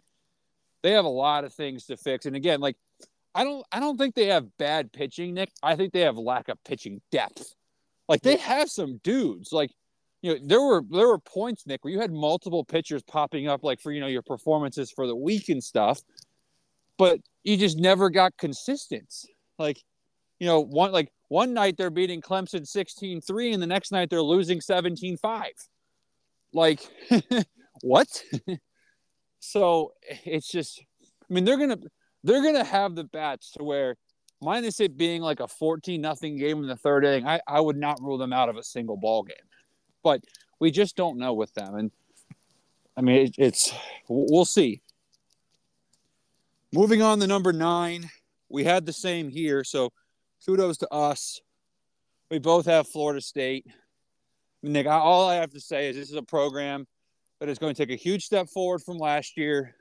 they have a lot of things to fix. And again, like I don't, I don't think they have bad pitching, Nick. I think they have lack of pitching depth. Like they have some dudes, like you know, there were there were points, Nick, where you had multiple pitchers popping up, like for you know your performances for the week and stuff, but you just never got consistent. Like, you know, one like one night they're beating Clemson 16-3 and the next night they're losing 17-5. Like, [laughs] what? [laughs] so it's just I mean, they're gonna they're gonna have the bats to where minus it being like a 14 nothing game in the third inning, I, I would not rule them out of a single ball game. But we just don't know with them. And I mean, it, it's we'll see. Moving on to number nine, we had the same here. So kudos to us. We both have Florida State. Nick, all I have to say is this is a program that is going to take a huge step forward from last year.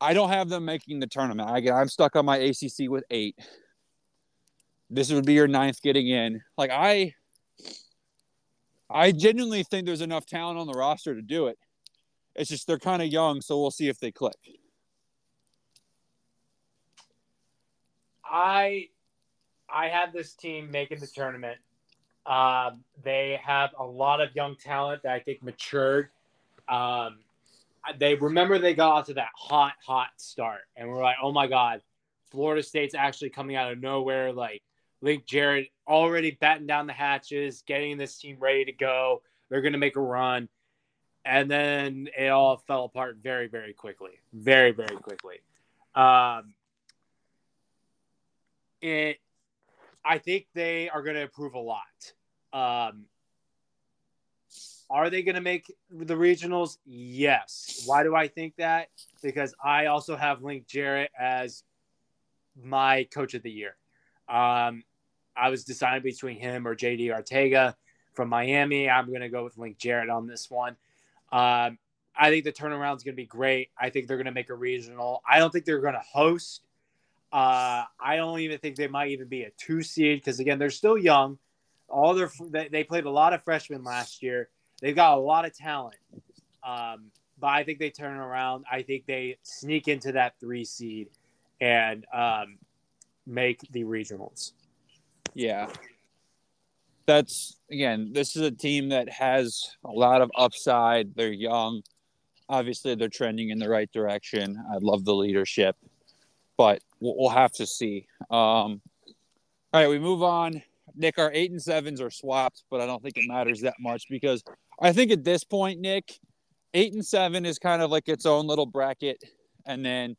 I don't have them making the tournament. I, I'm stuck on my ACC with eight. This would be your ninth getting in. Like I, I genuinely think there's enough talent on the roster to do it. It's just they're kind of young, so we'll see if they click. I I have this team making the tournament. Um, they have a lot of young talent that I think matured. Um, they remember they got off to that hot, hot start, and we're like, oh my god, Florida State's actually coming out of nowhere. Like Link Jarrett already batting down the hatches, getting this team ready to go. They're going to make a run. And then it all fell apart very, very quickly. Very, very quickly. Um, it, I think they are going to improve a lot. Um, are they going to make the regionals? Yes. Why do I think that? Because I also have Link Jarrett as my coach of the year. Um, I was deciding between him or JD Arteaga from Miami. I'm going to go with Link Jarrett on this one. Um, I think the turnaround is going to be great. I think they're going to make a regional. I don't think they're going to host. Uh, I don't even think they might even be a two seed because again, they're still young. All their they played a lot of freshmen last year. They've got a lot of talent. Um, but I think they turn around. I think they sneak into that three seed and um, make the regionals. Yeah. That's again, this is a team that has a lot of upside. They're young. Obviously, they're trending in the right direction. I love the leadership, but we'll, have to see. Um, all right, we move on. Nick, our eight and sevens are swapped, but I don't think it matters that much because I think at this point, Nick, eight and seven is kind of like its own little bracket. And then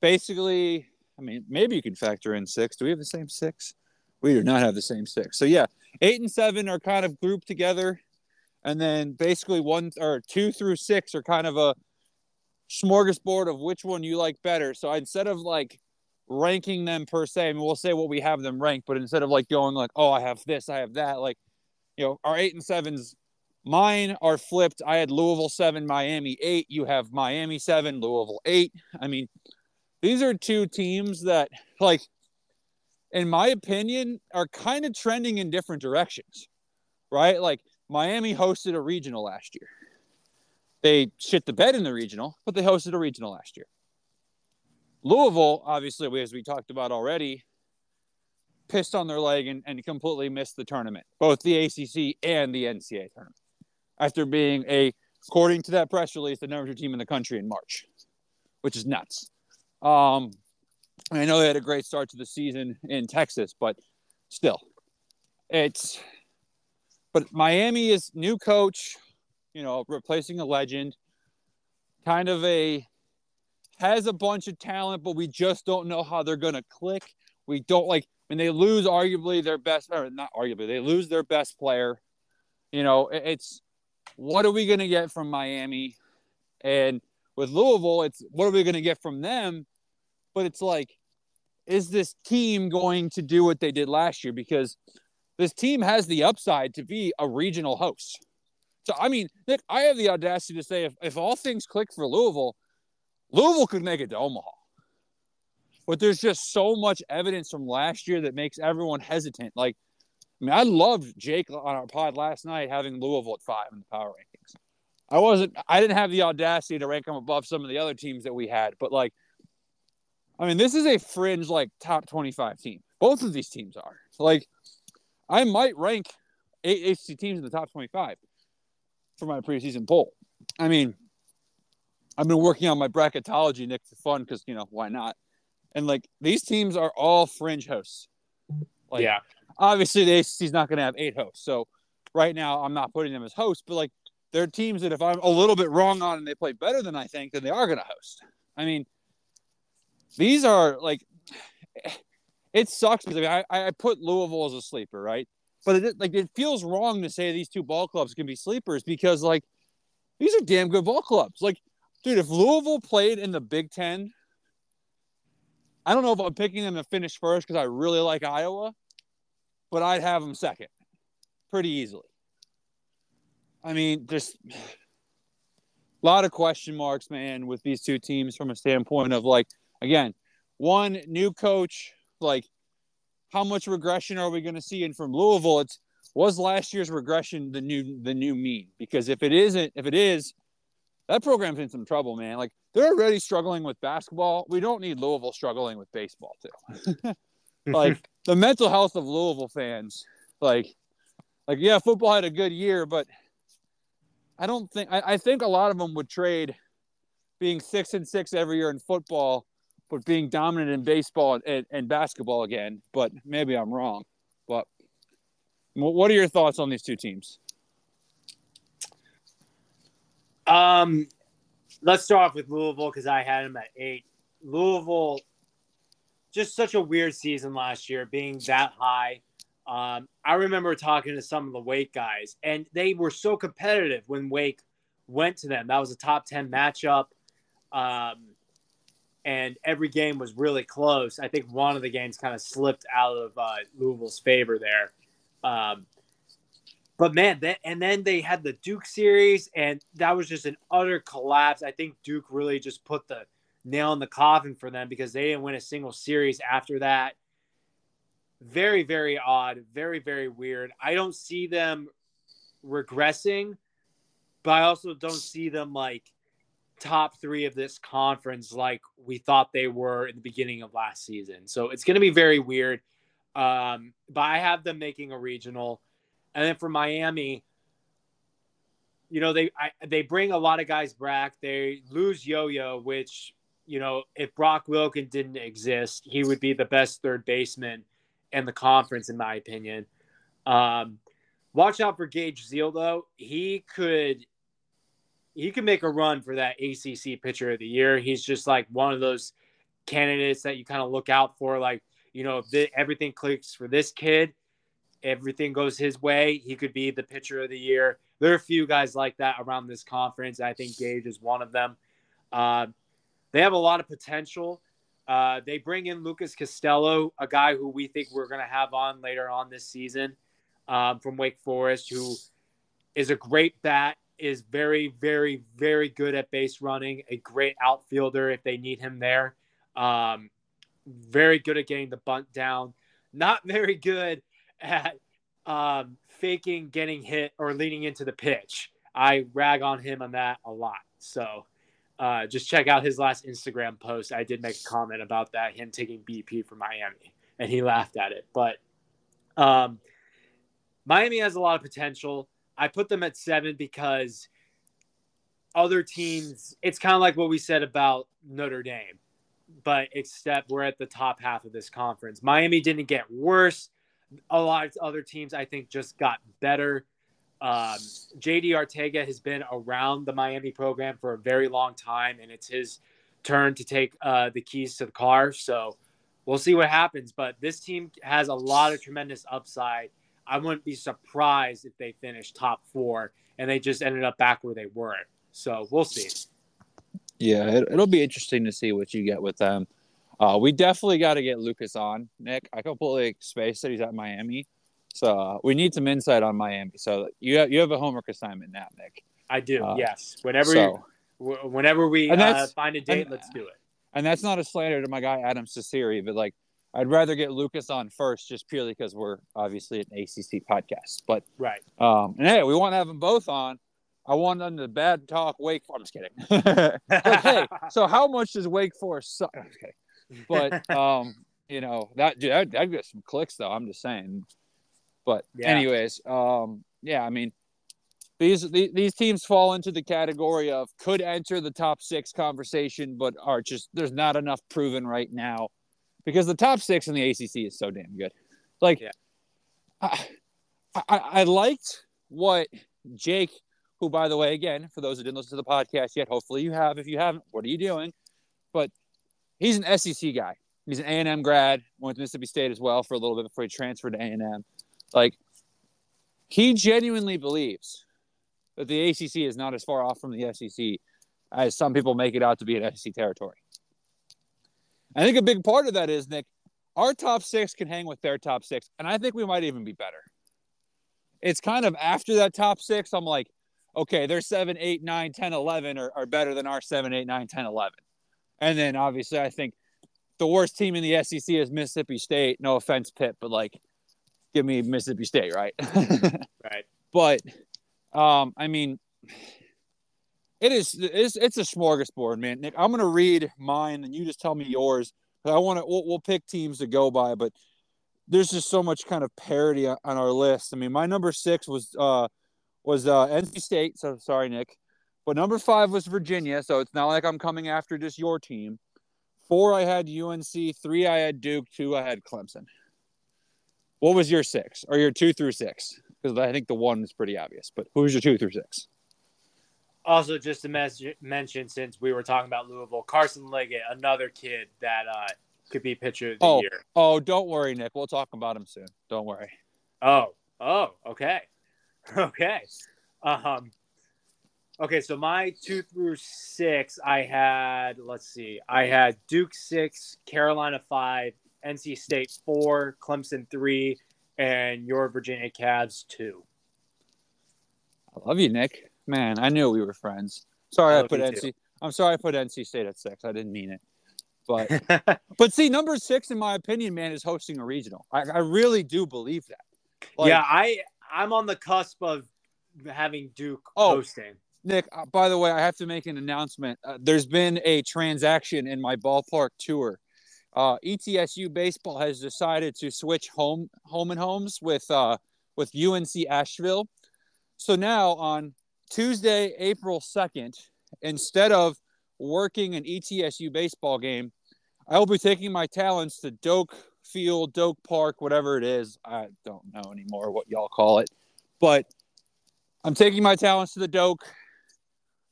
basically, I mean, maybe you can factor in six. Do we have the same six? We do not have the same six. So yeah, eight and seven are kind of grouped together. And then basically one or two through six are kind of a smorgasbord of which one you like better. So instead of like ranking them per se, I mean, we'll say what we have them ranked, but instead of like going like, oh, I have this, I have that, like, you know, our eight and sevens, mine are flipped. I had Louisville seven, Miami eight. You have Miami seven, Louisville eight. I mean, these are two teams that, like, in my opinion, are kind of trending in different directions, right? Like, Miami hosted a regional last year. They shit the bed in the regional, but they hosted a regional last year. Louisville, obviously, as we talked about already, pissed on their leg and, and completely missed the tournament, both the ACC and the NCAA tournament, after being a, according to that press release, the number two team in the country in March, which is nuts. Um, I know they had a great start to the season in Texas, but still, it's. But Miami is new coach, you know, replacing a legend, kind of a has a bunch of talent, but we just don't know how they're to click. We don't like when they lose arguably their best, or not arguably, they lose their best player. You know, it's what are we to get from Miami? And With Louisville, it's what are we to get from them? But it's like, is this team going to do what they did last year? Because this team has the upside to be a regional host. So, I mean, Nick, I have the audacity to say if, if all things click for Louisville, Louisville could make it to Omaha. But there's just so much evidence from last year that makes everyone hesitant. Like, I mean, I loved Jake on our pod last night having Louisville at five in the power rankings. I wasn't, I didn't have the audacity to rank them above some of the other teams that we had, but like, I mean, this is a fringe, like top 25 team. Both of these teams are. Like, I might rank eight ACC teams in the top 25 for my preseason poll. I mean, I've been working on my bracketology, Nick, for fun because, you know, why not? And like, these teams are all fringe hosts. Like, yeah. Obviously, the ACC is not going to have eight hosts. So right now, I'm not putting them as hosts, but like, they're teams that if I'm a little bit wrong on and they play better than I think, then they are going to host. I mean, these are like [sighs] it sucks because I, mean, I, I put Louisville as a sleeper, right? But it, like it feels wrong to say these two ball clubs can be sleepers because like these are damn good ball clubs. Like, dude, if Louisville played in the Big Ten, I don't know if I'm picking them to finish first because I really like Iowa, but I'd have them second pretty easily. I mean, just a [sighs] lot of question marks, man, with these two teams from a standpoint of like again, one new coach, like how much regression are we going to see? And from Louisville, it's was last year's regression the new the new mean? Because if it isn't, if it is, that program's in some trouble, man. Like they're already struggling with basketball. We don't need Louisville struggling with baseball too. [laughs] like [laughs] the mental health of Louisville fans, like like yeah, football had a good year, but I don't think I, I think a lot of them would trade being six and six every year in football but being dominant in baseball and, and basketball again. But maybe I'm wrong. But what are your thoughts on these two teams? Um, let's start off with Louisville because I had them at eight. Louisville, just such a weird season last year, being that high. Um, I remember talking to some of the Wake guys, and they were so competitive when Wake went to them. That was a top ten matchup. Um, and every game was really close. I think one of the games kind of slipped out of uh, Louisville's favor there. Um, but man, that, and then they had the Duke series, and that was just an utter collapse. I think Duke really just put the nail in the coffin for them because they didn't win a single series after that. Very, very odd. Very, very weird. I don't see them regressing, but I also don't see them like top three of this conference like we thought they were in the beginning of last season. So it's going to be very weird. Um, but I have them making a regional. And then for Miami, you know, they I, they bring a lot of guys back. They lose Yo-Yo, which, you know, if Brock Wilken didn't exist, he would be the best third baseman in the conference, in my opinion. Um, watch out for Gage Ziehl, though. He could – he could make a run for that ACC pitcher of the year. He's just like one of those candidates that you kind of look out for. Like, you know, if everything clicks for this kid, everything goes his way, he could be the pitcher of the year. There are a few guys like that around this conference. I think Gage is one of them. Uh, they have a lot of potential. Uh, they bring in Lucas Costello, a guy who we think we're going to have on later on this season um, from Wake Forest, who is a great bat is very, very, very good at base running, a great outfielder if they need him there. Um, very good at getting the bunt down. Not [laughs] very good at um, faking getting hit or leaning into the pitch. I rag on him on that a lot. So uh, just check out his last Instagram post. I did make a comment about that, him taking BP for Miami, and he laughed at it. But um, Miami has a lot of potential. I put them at seven because other teams, it's kind of like what we said about Notre Dame, but except we're at the top half of this conference. Miami didn't get worse. A lot of other teams, I think, just got better. Um, JD Arteaga has been around the Miami program for a very long time, and it's his turn to take uh, the keys to the car. So we'll see what happens. But this team has a lot of tremendous upside. I wouldn't be surprised if they finished top four and they just ended up back where they were. So we'll see. Yeah, it, will be interesting to see what you get with them. Uh, we definitely got to get Lucas on, Nick. I completely spaced that he's at Miami. So uh, we need some insight on Miami. So you have, you have a homework assignment now, Nick. I do. Uh, yes. Whenever so, you, whenever we uh, find a date, and, let's do it. And that's not a slander to my guy Adam Cecere, but like I'd rather get Lucas on first, just purely because we're obviously an ACC podcast. But right. Um, and hey, we want to have them both on. I want them to bad talk Wake. I'm just kidding. [laughs] hey, [laughs] so how much does Wake Forest suck? I'm just kidding. But [laughs] um, you know that dude, I'd get some clicks though. I'm just saying. But yeah. anyways, um, yeah, I mean, these, these these teams fall into the category of could enter the top six conversation, but are just there's not enough proven right now because the top six in the ACC is so damn good. Like, yeah. I, I, I liked what Jake who, by the way, again, for those who didn't listen to the podcast yet, hopefully you have. If you haven't, what are you doing? But he's an SEC guy. He's an A&M grad, went to Mississippi State as well for a little bit before he transferred to A&M. Like, he genuinely believes that the ACC is not as far off from the SEC as some people make it out to be in SEC territory. I think a big part of that is, Nick, our top six can hang with their top six, and I think we might even be better. It's kind of after that top six, I'm like, okay, their 7, 8, 9, 10, 11 are, are better than our 7, 8, 9, 10, 11. And then obviously, I think the worst team in the SEC is Mississippi State. No offense, Pitt, but like, give me Mississippi State, right? [laughs] right. But, um, I mean, it is it's, it's a smorgasbord, man. Nick, I'm gonna read mine, and you just tell me yours. I want to we'll, we'll pick teams to go by, but there's just so much kind of parity on, on our list. I mean, my number six was uh was uh, NC State. So sorry, Nick. But number five was Virginia. So it's not like I'm coming after just your team. Four, I had UNC. Three, I had Duke. Two, I had Clemson. What was your six or your two through six? Because I think the one is pretty obvious. But who's your two through six? Also, just to mes- mention, since we were talking about Louisville, Carson Leggett, another kid that uh, could be pitcher of the oh, year. Oh, don't worry, Nick. We'll talk about him soon. Don't worry. Oh, oh, okay. [laughs] Okay. Um, okay, so my two through six, I had, let's see, I had Duke six, Carolina five, NC State four, Clemson three, and your Virginia Cavs two. I love you, Nick. Man, I knew we were friends. Sorry, I, I put NC. Too. I'm sorry I put NC State at six. I didn't mean it. [laughs] But but see, number six, in my opinion, man, is hosting a regional. I, I really do believe that. Like, yeah, I I'm on the cusp of having Duke oh, hosting. Nick, uh, by the way, I have to make an announcement. Uh, there's been a transaction in my ballpark tour. Uh, ETSU baseball has decided to switch home home and homes with uh, with UNC Asheville. So now on Tuesday, April second, instead of working an ETSU baseball game, I will be taking my talents to Doak Field, Doak Park, whatever it is. I don't know anymore what y'all call it. But I'm taking my talents to the Doak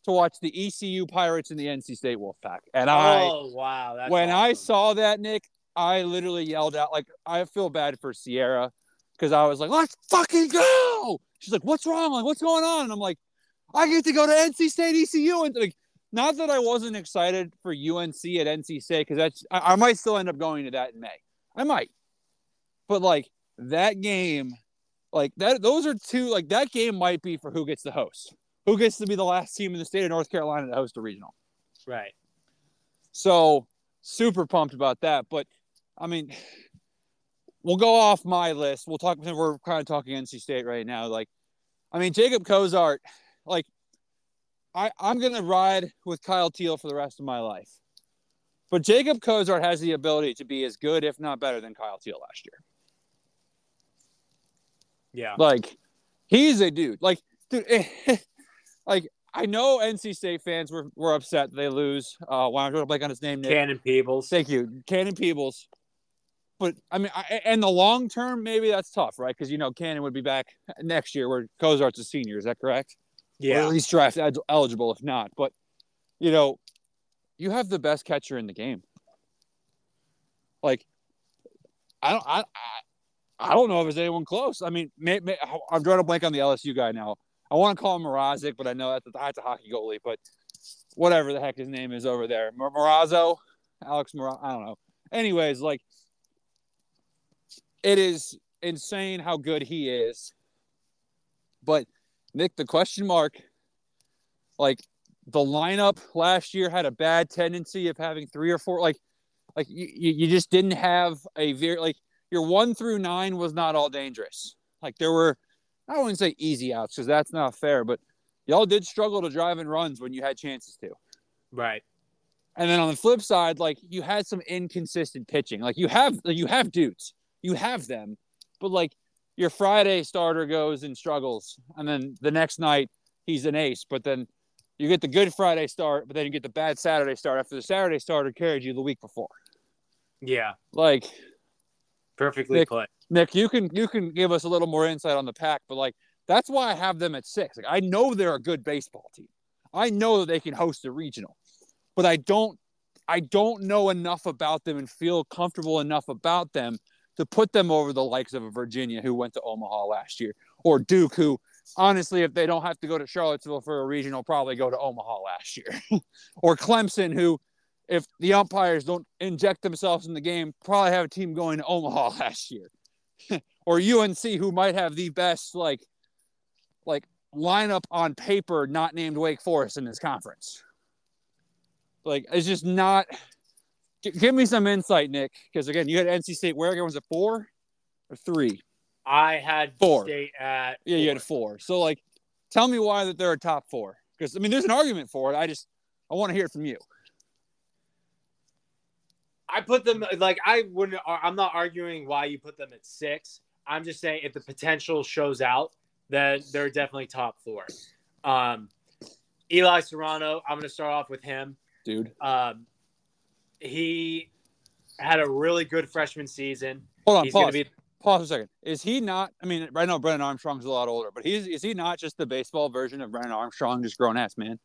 to watch the ECU Pirates and the NC State Wolfpack. And I, oh wow, when awesome. I saw that, Nick, I literally yelled out like I feel bad for Sierra because I was like, "Let's fucking go!" She's like, "What's wrong? Like, what's going on?" And I'm like, "I get to go to NC State ECU." And like, not that I wasn't excited for UNC at NC State because that's I, I might still end up going to that in May. I might. But like that game, like that, those are two, like that game might be for who gets the host. Who gets to be the last team in the state of North Carolina to host a regional. Right. So super pumped about that. But I mean, we'll go off my list. We'll talk, we're kind of talking NC State right now. Like, I mean, Jacob Cozart, like, I, I'm going to ride with Kyle Teel for the rest of my life. But Jacob Cozart has the ability to be as good, if not better, than Kyle Teel last year. Yeah. Like, he's a dude. Like, dude, [laughs] like, I know NC State fans were, were upset they lose. Uh, why I'm trying to blank on his name. Nick. Cannon Peebles. Thank you, Cannon Peebles. But I mean, I, and the long term, maybe that's tough, right? Because you know, Cannon would be back next year, where Cozart's a senior. Is that correct? Yeah. Or at least draft eligible, if not. But you know, you have the best catcher in the game. Like, I don't, I, I, I don't know if there's anyone close. I mean, may, may, I'm drawing a blank on the LSU guy now. I want to call him Mrazek, but I know that's, that's a hockey goalie. But whatever the heck his name is over there, Morazzo, Alex Morazzo. I don't know. Anyways, like it is insane how good he is. But Nick, the question mark, like the lineup last year had a bad tendency of having three or four, like, like you, you just didn't have a very like your one through nine was not all dangerous. Like there were, I wouldn't say easy outs because that's not fair, but y'all did struggle to drive in runs when you had chances to. Right. And then on the flip side, like you had some inconsistent pitching. Like you have you have dudes. You have them. But like your Friday starter goes and struggles. And then the next night he's an ace. But then you get the good Friday start, but then you get the bad Saturday start after the Saturday starter carried you the week before. Yeah. Like perfectly Nick, put. Nick, you can you can give us a little more insight on the pack, but like that's why I have them at six. Like I know they're a good baseball team. I know that they can host a regional but I don't I don't know enough about them and feel comfortable enough about them to put them over the likes of a Virginia who went to Omaha last year or Duke who honestly if they don't have to go to Charlottesville for a regional probably go to Omaha last year [laughs] or Clemson who if the umpires don't inject themselves in the game probably have a team going to Omaha [laughs] last year [laughs] or UNC who might have the best like like lineup on paper not named Wake Forest in this conference like it's just not. Give me some insight, Nick, because again, you had NC State. Where again was it four or three? I had four. State at yeah, four. you had four. So like, tell me why that they're a top four. Because I mean, there's an argument for it. I just I want to hear it from you. I put them like I wouldn't. I'm not arguing why you put them at six. I'm just saying if the potential shows out, then they're definitely top four. Um, Eli Serrano, I'm going to start off with him dude. Um, he had a really good freshman season. Hold on, he's pause. Be... Pause a second. Is he not? I mean, right now Brennan Armstrong's a lot older, but he's is he not just the baseball version of Brennan Armstrong, just grown ass man?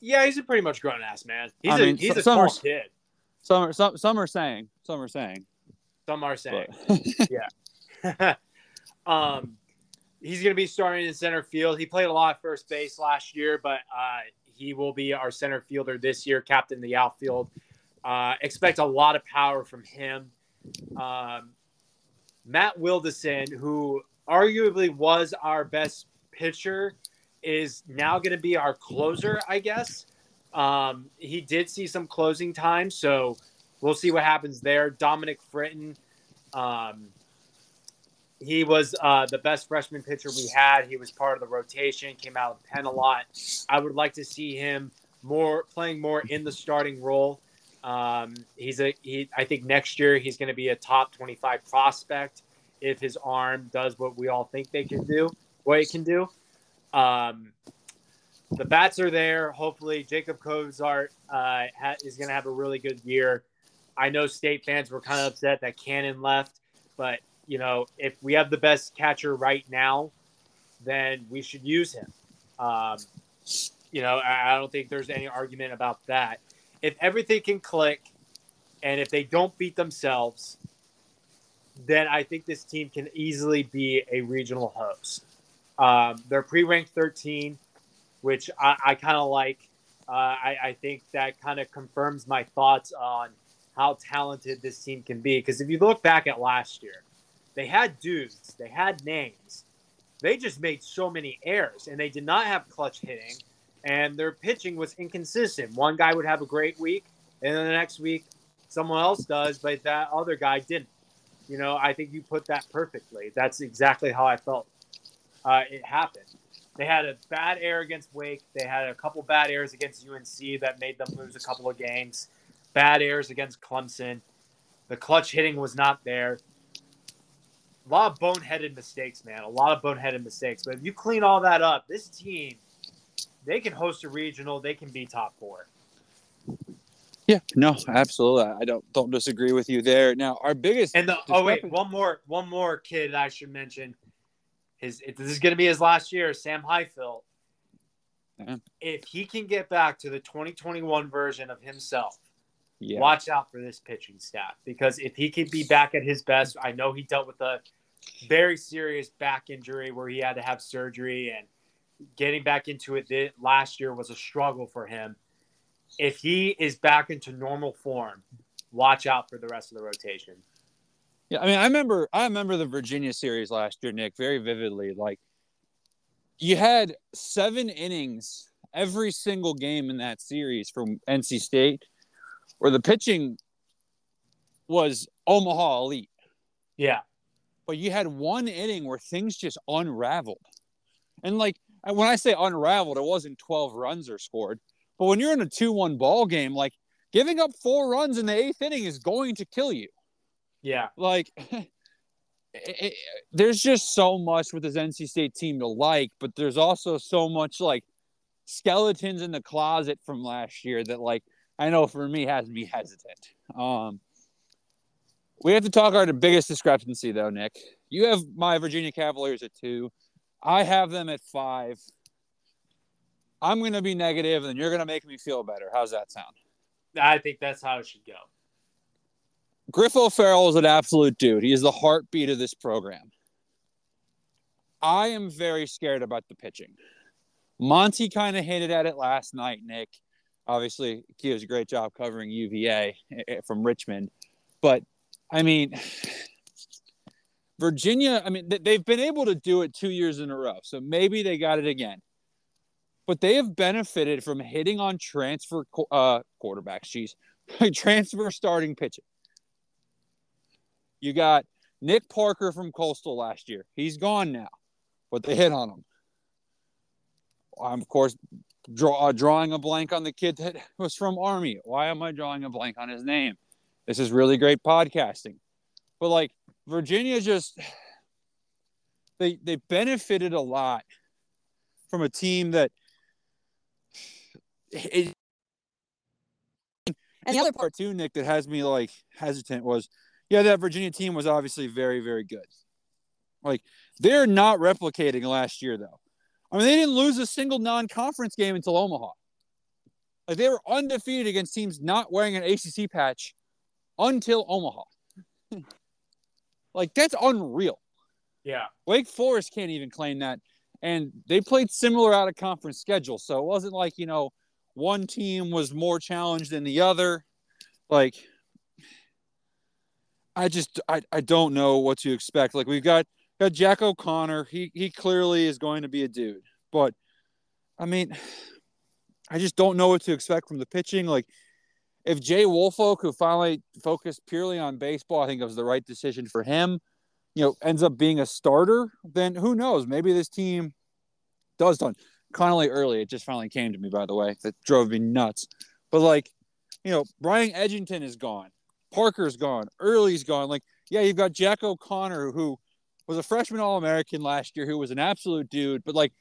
Yeah, he's a pretty much grown ass man. He's I a mean, he's a some smart are, kid. Some are some some are saying some are saying some are saying but... [laughs] [laughs] yeah. [laughs] um, he's going to be starting in center field. He played a lot of first base last year, but uh, he will be our center fielder this year, captain the outfield. Uh, expect a lot of power from him. Um, Matt Willadsen, who arguably was our best pitcher, is now going to be our closer, I guess. Um, he did see some closing time, so we'll see what happens there. Dominic Fritton, um, he was uh, the best freshman pitcher we had. He was part of the rotation, came out of the pen a lot. I would like to see him more playing more in the starting role. Um, he's a he. I think next year he's going to be a top twenty-five prospect if his arm does what we all think they can do, what it can do. Um, the bats are there. Hopefully, Jacob Cozart uh, ha- is going to have a really good year. I know state fans were kind of upset that Cannon left, but you know, if we have the best catcher right now, then we should use him. Um, you know, I, I don't think there's any argument about that. If everything can click and if they don't beat themselves, then I think this team can easily be a regional host. Um, they're pre-ranked 13, which I, I kind of like. Uh, I, I, think that kind of confirms my thoughts on how talented this team can be. Because if you look back at last year, they had dudes, they had names. They just made so many errors, and they did not have clutch hitting, and their pitching was inconsistent. One guy would have a great week, and then the next week, someone else does, but that other guy didn't. You know, I think you put that perfectly. That's exactly how I felt uh, it happened. They had a bad air against Wake. They had a couple bad airs against UNC that made them lose a couple of games. Bad airs against Clemson. The clutch hitting was not there a lot of boneheaded mistakes, man. A lot of boneheaded mistakes. But if you clean all that up, this team, they can host a regional. They can be top four. Yeah, no, absolutely. I don't don't disagree with you there. Now, our biggest and the oh wait, one more one more kid I should mention. His this is going to be his last year, Sam Highfield. Yeah. If he can get back to the 2021 version of himself, yeah. watch out for this pitching staff because if he could be back at his best, I know he dealt with a very serious back injury where he had to have surgery and getting back into it last year was a struggle for him. If he is back into normal form, watch out for the rest of the rotation. Yeah, I mean, I remember I remember the Virginia series last year, Nick, very vividly. Like you had seven innings every single game in that series from NC State, where the pitching was Omaha elite. Yeah. But you had one inning where things just unraveled. And like when I say unraveled, it wasn't 12 runs are scored. But when you're in a 2 1 ball game, like giving up four runs in the eighth inning is going to kill you. Yeah. Like, [laughs] it, it, there's just so much with this NC State team to like, but there's also so much like skeletons in the closet from last year that, like, I know for me has me hesitant. Um, we have to talk about the biggest discrepancy, though, Nick. You have my Virginia Cavaliers at two. I have them at five. I'm going to be negative, and you're going to make me feel better. How's that sound? I think that's how it should go. Griff O'Ferrall is an absolute dude. He is the heartbeat of this program. I am very scared about the pitching. Monty kind of hinted at it last night, Nick. Obviously, he does a great job covering UVA eh, eh, from Richmond. But, I mean, Virginia, I mean, they've been able to do it two years in a row. So maybe they got it again. But they have benefited from hitting on transfer uh, quarterbacks, geez, [laughs] transfer starting pitching. You got Nick Parker from Coastal last year. He's gone now, but they hit on him. I'm, of course, draw, uh, drawing a blank on the kid that [laughs] was from Army. Why am I drawing a blank on his name? This is really great podcasting. But like Virginia just [sighs] they they benefited a lot from a team that [sighs] it, and the other part too, Nick, that has me like hesitant was yeah, that Virginia team was obviously very, very good. Like they're not replicating last year though. I mean, they didn't lose a single non-conference game until Omaha. Like they were undefeated against teams not wearing an ACC patch until Omaha. [laughs] like that's unreal. Yeah. Wake Forest can't even claim that. And they played similar out of conference schedule. So it wasn't like, you know, one team was more challenged than the other. Like I just I, I don't know what to expect. Like we've got got Jack O'Connor. He he clearly is going to be a dude. But I mean, I just don't know what to expect from the pitching. Like if Jay Woolfolk, who finally focused purely on baseball, I think it was the right decision for him, you know, ends up being a starter, then who knows? Maybe this team does done. Connelly Early, it just finally came to me, by the way. That drove me nuts. But like, you know, Brian Edgington is gone. Parker's gone. Early's gone. Like, yeah, you've got Jack O'Connor, who was a freshman All American last year, who was an absolute dude. But like,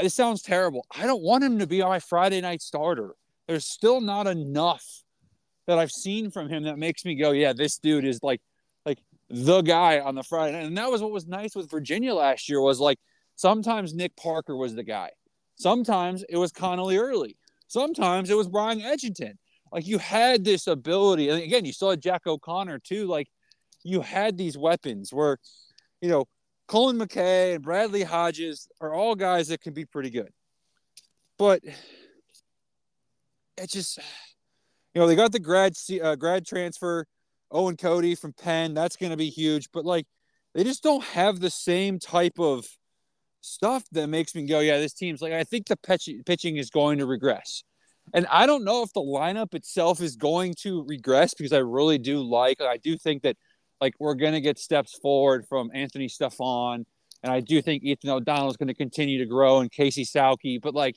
this sounds terrible. I don't want him to be my Friday night starter. There's still not enough that I've seen from him that makes me go, yeah, this dude is like, like the guy on the Friday. And that was what was nice with Virginia last year was like sometimes Nick Parker was the guy. Sometimes it was Connelly Early. Sometimes it was Brian Edgington like you had this ability and again you saw jack o'connor too like you had these weapons where you know colin mckay and bradley hodges are all guys that can be pretty good. But it just you know they got the grad uh, grad transfer owen coady from penn that's going to be huge. But like they just don't have the same type of stuff that makes me go yeah this team's like i think the pitch- pitching is going to regress. And I don't know if the lineup itself is going to regress because I really do like, I do think that like we're going to get steps forward from Anthony Stephan. And I do think Ethan O'Donnell is going to continue to grow and Casey Saucke. But like,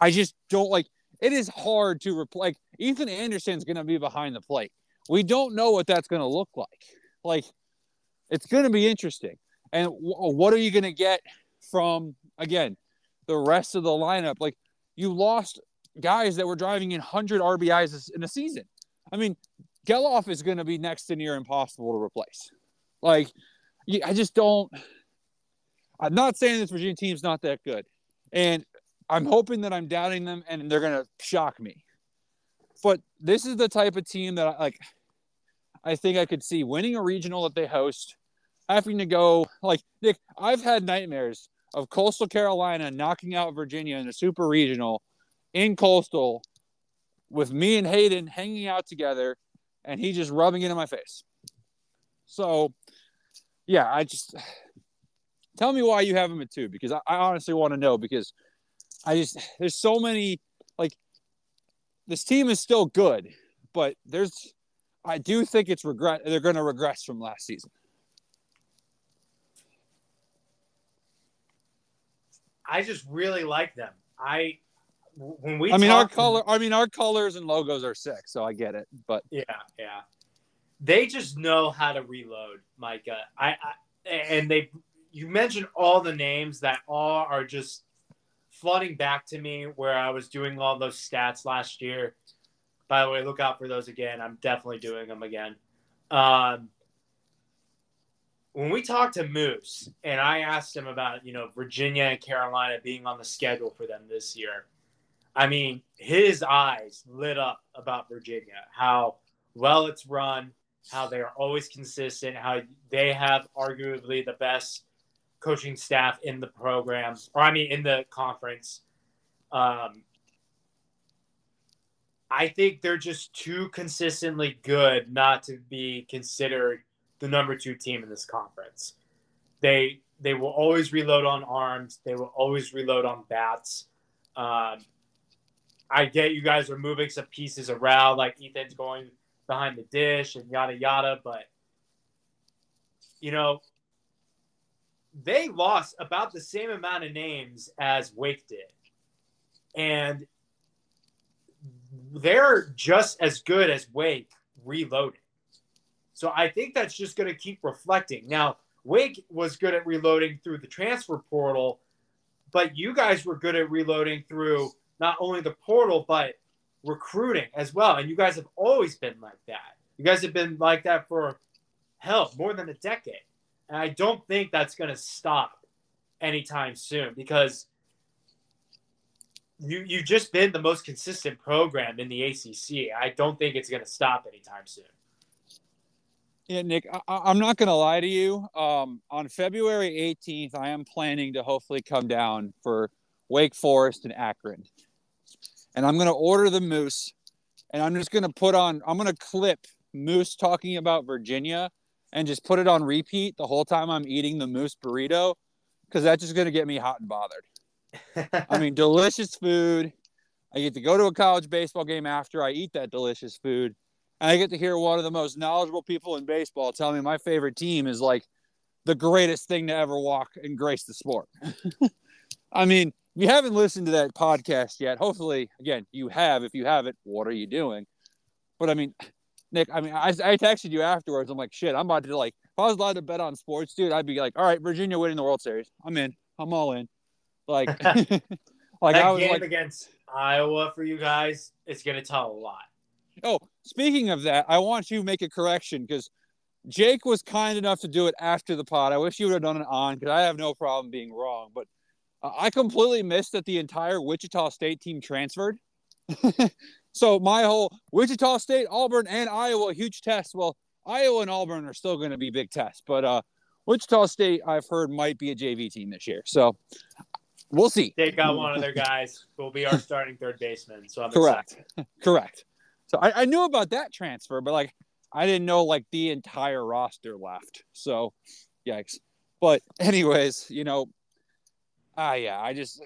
I just don't like it is hard to replace. Like, Ethan Anderson's going to be behind the plate. We don't know what that's going to look like. Like, it's going to be interesting. And w- what are you going to get from, again, the rest of the lineup? Like, you lost guys that were driving in 100 RBIs in a season. I mean, Gelof is going to be next to near impossible to replace. Like, I just don't. I'm not saying this Virginia team's not that good, and I'm hoping that I'm doubting them and they're going to shock me. But this is the type of team that I like. I think I could see winning a regional that they host, having to go like Nick. I've had nightmares of Coastal Carolina knocking out Virginia in a super regional in Coastal with me and Hayden hanging out together and he just rubbing it in my face. So, yeah, I just tell me why you have him at two because I, I honestly want to know because I just there's so many like this team is still good, but there's I do think it's regret they're going to regress from last season. I just really like them. I when we I mean talk, our color I mean our colors and logos are sick, so I get it. But yeah, yeah. They just know how to reload, Micah. I, I and they you mentioned all the names that all are just flooding back to me where I was doing all those stats last year. By the way, look out for those again. I'm definitely doing them again. Um, when we talked to Moose and I asked him about, you know, Virginia and Carolina being on the schedule for them this year, I mean, his eyes lit up about Virginia, how well it's run, how they are always consistent, how they have arguably the best coaching staff in the program, or I mean, in the conference. Um, I think they're just too consistently good not to be considered the number two team in this conference. They they will always reload on arms. They will always reload on bats. Um, I get you guys are moving some pieces around, like Ethan's going behind the dish and yada yada, but you know they lost about the same amount of names as Wake did, and they're just as good as Wake reloading. So I think that's just going to keep reflecting. Now, Wake was good at reloading through the transfer portal, but you guys were good at reloading through not only the portal, but recruiting as well. And you guys have always been like that. You guys have been like that for hell, more than a decade. And I don't think that's going to stop anytime soon because you you've just been the most consistent program in the ACC. I don't think it's going to stop anytime soon. Yeah, Nick, I, am not going to lie to you. Um, on February 18th, I am planning to hopefully come down for Wake Forest and Akron. And I'm going to order the moose and I'm just going to put on, I'm going to clip Moose talking about Virginia and just put it on repeat the whole time I'm eating the moose burrito because that's just going to get me hot and bothered. I mean, [laughs] delicious food. I get to go to a college baseball game after I eat that delicious food. And I get to hear one of the most knowledgeable people in baseball tell me my favorite team is like the greatest thing to ever walk and grace the sport. [laughs] I mean, you haven't listened to that podcast yet, hopefully, again, you have. If you haven't, what are you doing? But I mean, Nick, I mean, I, I texted you afterwards. I'm like, shit, I'm about to like, if I was allowed to bet on sports, dude, I'd be like, all right, Virginia winning the World Series. I'm in. I'm all in. Like, [laughs] [laughs] like that I was game like, against Iowa for you guys, it's gonna tell a lot. Oh, speaking of that, I want you to make a correction because Jake was kind enough to do it after the pod. I wish you would have done it on because I have no problem being wrong, but I completely missed that the entire Wichita State team transferred. [laughs] so my whole Wichita State, Auburn, and Iowa huge test. Well, Iowa and Auburn are still going to be big tests, but uh, Wichita State, I've heard, might be a JV team this year. So we'll see. They got one of their guys will be our starting third baseman. So I'm correct, [laughs] correct. So I, I knew about that transfer, but like I didn't know like the entire roster left. So yikes. But anyways, you know, ah, yeah, I just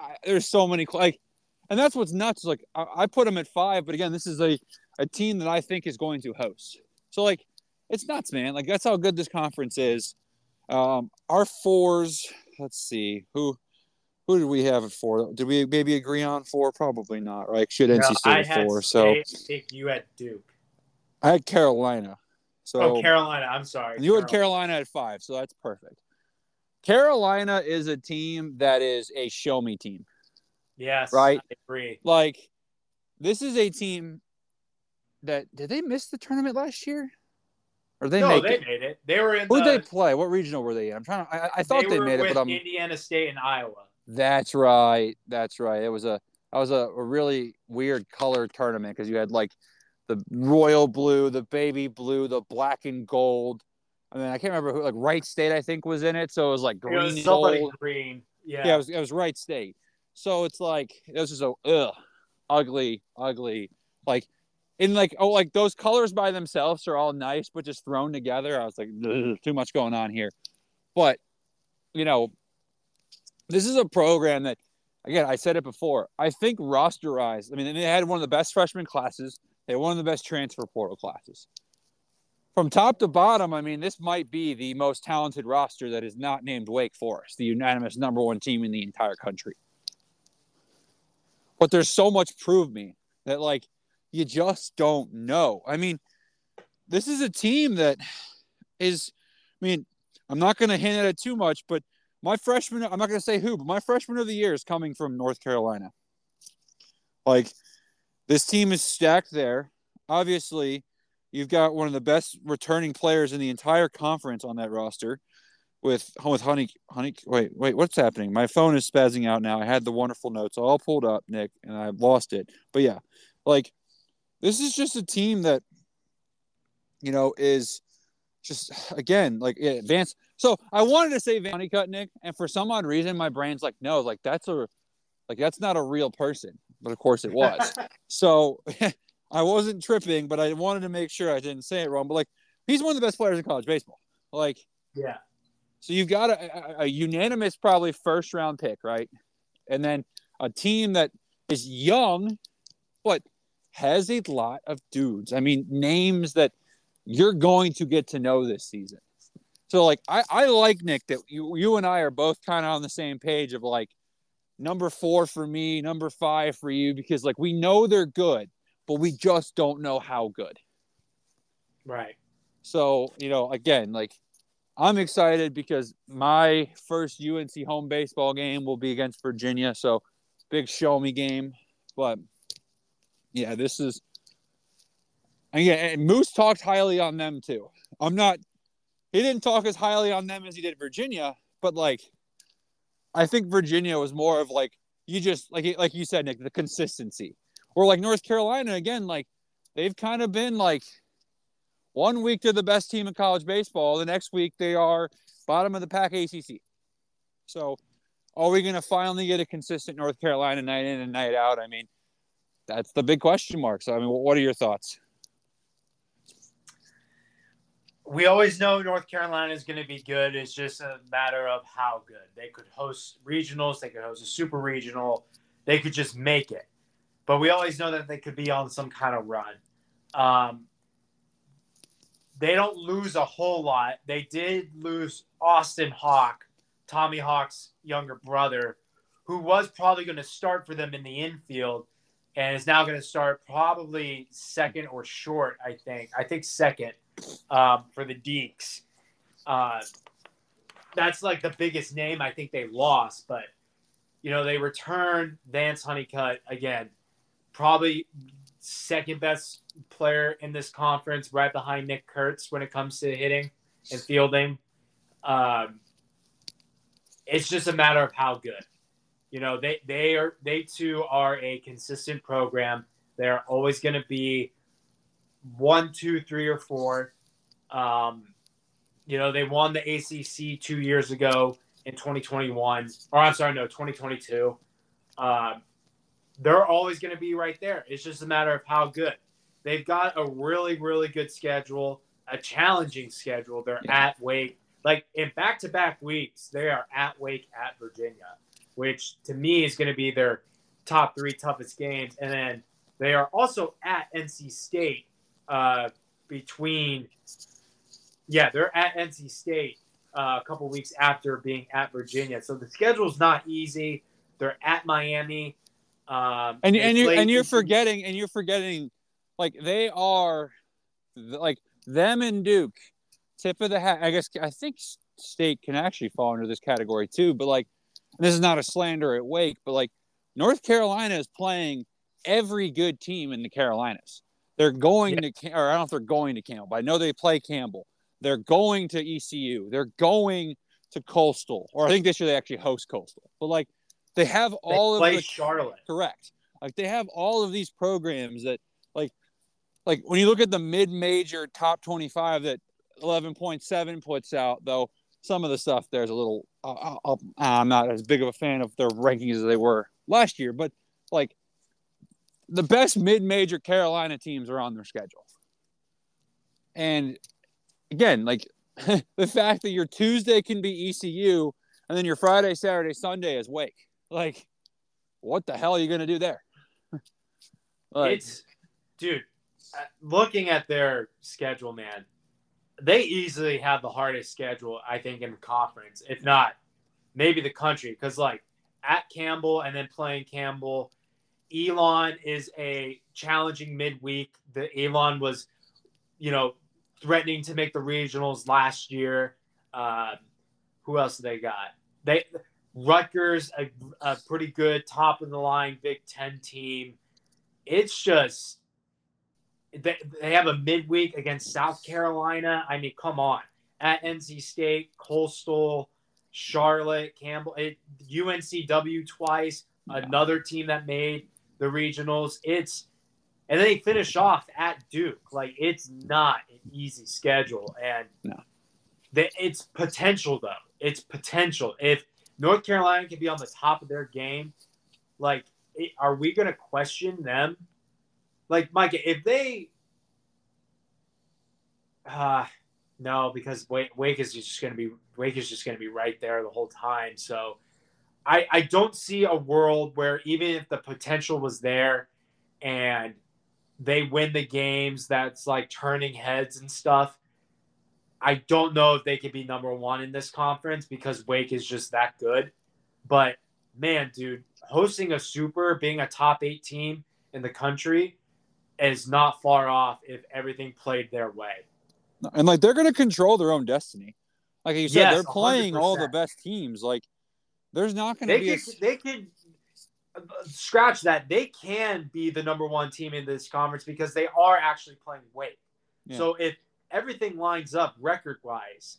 I, there's so many like, and that's what's nuts. Like I, I put them at five, but again, this is a a team that I think is going to host. So like, it's nuts, man. Like that's how good this conference is. Um, our fours. Let's see who who did we have it for? Did we maybe agree on four? Probably not, right? Should NC State at four? So you at Duke. I had Carolina. So oh, Carolina. I'm sorry. you Carolina. had Carolina at five, so that's perfect. Carolina is a team that is a show me team. Yes, right. I agree. Like this is a team that did they miss the tournament last year? Or they no, they it? made it. They were in. Who the, did they play? What regional were they in? I'm trying to. I, I thought they, they made it, but I'm Indiana State and Iowa. That's right. That's right. It was a that was a, a really weird color tournament because you had like the royal blue, the baby blue, the black and gold, I mean, I can't remember who. Like Wright State, I think was in it. So it was like green, it was somebody gold. green. Yeah. Yeah, it was, it was Wright State. So it's like it was just a ugh, ugly, ugly. Like in like oh like those colors by themselves are all nice, but just thrown together, I was like too much going on here. But you know, this is a program that again I said it before. I think rosterized. I mean, they had one of the best freshman classes. They had one of the best transfer portal classes. From top to bottom, I mean, this might be the most talented roster that is not named Wake Forest, the unanimous number one team in the entire country but there's so much prove me that like you just don't know. I mean, this is a team that is I mean, I'm not going to hint at it too much, but my freshman I'm not going to say who, but my freshman of the year is coming from North Carolina. Like this team is stacked there. Obviously, you've got one of the best returning players in the entire conference on that roster with oh, with honey honey wait wait what's happening? My phone is spazzing out now. I had the wonderful notes all pulled up nick and i lost it. But yeah like this is just a team that you know is just again like yeah, advanced so i wanted to say Van Honeycutt nick and for some odd reason my brain's like no like that's a like that's not a real person but of course it was. [laughs] So [laughs] i wasn't tripping but i wanted to make sure i didn't say it wrong but like he's one of the best players in college baseball like yeah. so you've got a, a, a unanimous, probably first round pick, right? And then a team that is young, but has a lot of dudes. I mean, names that you're going to get to know this season. So, like, I, I like Nick that you, you and I are both kind of on the same page of like number four for me, number five for you, because like we know they're good, but we just don't know how good. Right. So, you know, again, like I'm excited because my first UNC home baseball game will be against Virginia. So, big show me game. But yeah, this is, and yeah, and Moose talked highly on them too. I'm not, he didn't talk as highly on them as he did Virginia, but like, I think Virginia was more of like, you just, like, like you said, Nick, the consistency. Or like North Carolina, again, like, they've kind of been like, one week they're the best team in college baseball. The next week they are bottom of the pack ACC. So, are we going to finally get a consistent North Carolina night in and night out? I mean, that's the big question mark. So, I mean, what are your thoughts? We always know North Carolina is going to be good. It's just a matter of how good. They could host regionals, they could host a super regional, they could just make it. But we always know that they could be on some kind of run. Um, they don't lose a whole lot. They did lose Austin Hawke, Tommy Hawke's younger brother, who was probably going to start for them in the infield and is now going to start probably second or short, I think. I think second um, for the Deacs. Uh, that's like the biggest name I think they lost, but you know, they returned Vance Honeycutt again, probably second best player in this conference, right behind Nick Kurtz when it comes to hitting and fielding. Um, it's just a matter of how good. You know, they they are they too are a consistent program. They're always going to be one, two, three, or four. Um, you know, they won the ACC two years ago in 2021, or I'm sorry, no, 2022. Um, they're always going to be right there. It's just a matter of how good. They've got a really, really good schedule, a challenging schedule. They're Yeah. at Wake. Like in back to back weeks, they are at Wake at Virginia, which to me is going to be their top three toughest games. And then they are also at NC State uh, between, yeah, they're at NC State uh, a couple weeks after being at Virginia. So the schedule's not easy. They're at Miami. Um, And and you and you're forgetting and you're forgetting, like they are, like them and Duke, tip of the hat. I guess I think State can actually fall under this category too. But like, this is not a slander at Wake, but like North Carolina is playing every good team in the Carolinas. They're going to, Cam- or I don't know if they're going to Campbell, but I know they play Campbell. They're going to ECU. They're going to Coastal, or I think this year they actually host Coastal. But like, they have They all of the Charlotte. correct. Like they have all of these programs that, like, like when you look at the mid-major top twenty-five, that 11.7 puts out, though some of the stuff there's a little. Uh, uh, I'm not as big of a fan of their rankings as they were last year, but like the best mid-major Carolina teams are on their schedule. And again, like [laughs] the fact that your Tuesday can be ECU and then your Friday, Saturday, Sunday is Wake. Like, what the hell are you going to do there? [laughs] like, it's, dude, uh, looking at their schedule, man, they easily have the hardest schedule, I think, in the conference, if not maybe the country. Because, like, at Campbell and then playing Campbell, Elon is a challenging midweek. The Elon was, you know, threatening to make the regionals last year. Uh, who else they got? They Rutgers, a, a pretty good top of the line Big Ten team. It's just they, they have a midweek against South Carolina. I mean, come on. At NC State, Coastal, Charlotte, Campbell, it, UNCW twice, another team that made the regionals. It's and then they finish off at Duke. Like it's not an easy schedule, and no. the, it's potential though. It's potential. If North Carolina can be on the top of their game, like, are we going to question them? Like, Mike, if they, uh, no, because Wake, Wake is just going to be Wake is just going to be right there the whole time. So, I I don't see a world where even if the potential was there, and they win the games that's like turning heads and stuff. I don't know if they could be number one in this conference because Wake is just that good. But man, dude, hosting a super, being a top eight team in the country is not far off if everything played their way. And like they're going to control their own destiny. Like you said, yes, they're playing 100%. all the best teams. Like there's not going to be. Could, a... They could scratch that. They can be the number one team in this conference because they are actually playing Wake. Yeah. So if everything lines up record wise,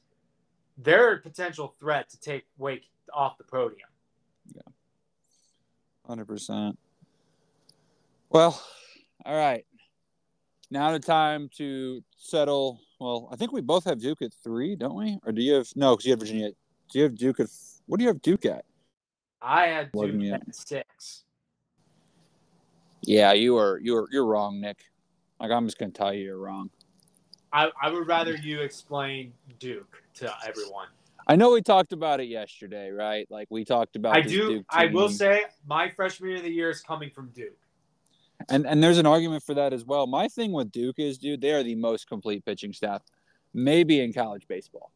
they're a potential threat to take Wake off the podium. Yeah. 100%. Well, all right. Now the time to settle. Well, I think we both have Duke at three, don't we? Or do you have no? Because you have Virginia. Do you have Duke at? What do you have Duke at? I had Duke at six. Yeah, you are. You're. you're wrong, Nick. Like I'm just gonna tell you you're wrong. I, I would rather you explain Duke to everyone. I know we talked about it yesterday, right? Like we talked about. I do. I will say my freshman year of the year is coming from Duke. And and there's an argument for that as well. My thing with Duke is, dude, they are the most complete pitching staff, maybe in college baseball.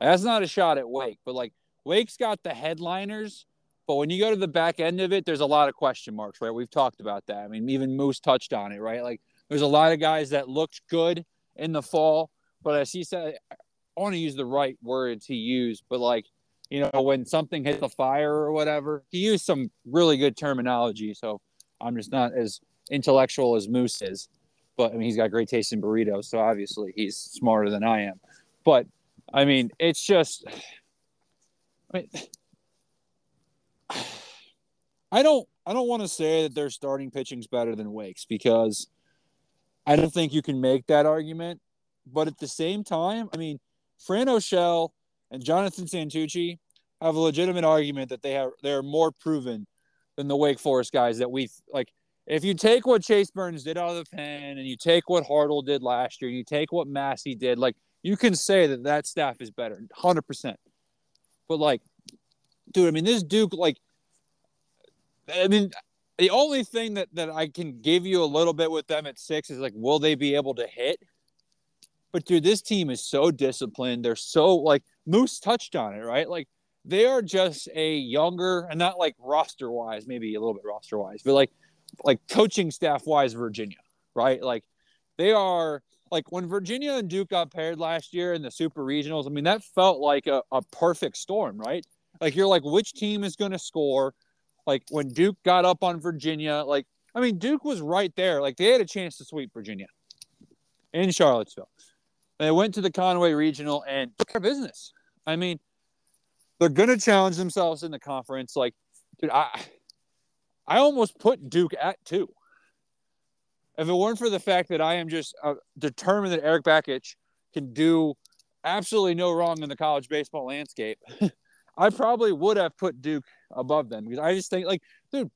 That's not a shot at Wake, but like Wake's got the headliners, but when you go to the back end of it, there's a lot of question marks, right? We've talked about that. I mean, even Moose touched on it, right? Like there's a lot of guys that looked good in the fall. But as he said, I want to use the right words he used, but like, you know, when something hit the fire or whatever, he used some really good terminology. So I'm just not as intellectual as Moose is. But I mean, he's got great taste in burritos. So obviously he's smarter than I am. But I mean, it's just, I mean, [sighs] I don't, I don't want to say that their starting pitching's better than Wake's because I don't think you can make that argument. But at the same time, I mean, Fran Oschell and Jonathan Santucci have a legitimate argument that they have they're more proven than the Wake Forest guys that we like. If you take what Chase Burns did out of the pen, and you take what Hartle did last year, and you take what Massey did, like you can say that that staff is better, hundred percent. But like, dude, I mean, this Duke, like, I mean, the only thing that, that I can give you a little bit with them at six is like, will they be able to hit? But dude, this team is so disciplined. They're so like Moose touched on it, right? Like they are just a younger and not like roster wise, maybe a little bit roster wise, but like like coaching staff wise, Virginia, right? Like they are like when Virginia and Duke got paired last year in the super regionals, I mean, that felt like a, a perfect storm, right? Like you're like, which team is going to score? Like when Duke got up on Virginia, like I mean, Duke was right there. Like they had a chance to sweep Virginia in Charlottesville. They went to the Conway Regional and took their business. I mean, they're gonna challenge themselves in the conference. Like, dude, I I almost put Duke at two. If it weren't for the fact that I am just uh, determined that Eric Bakich can do absolutely no wrong in the college baseball landscape, [laughs] I probably would have put Duke above them because I just think like, dude,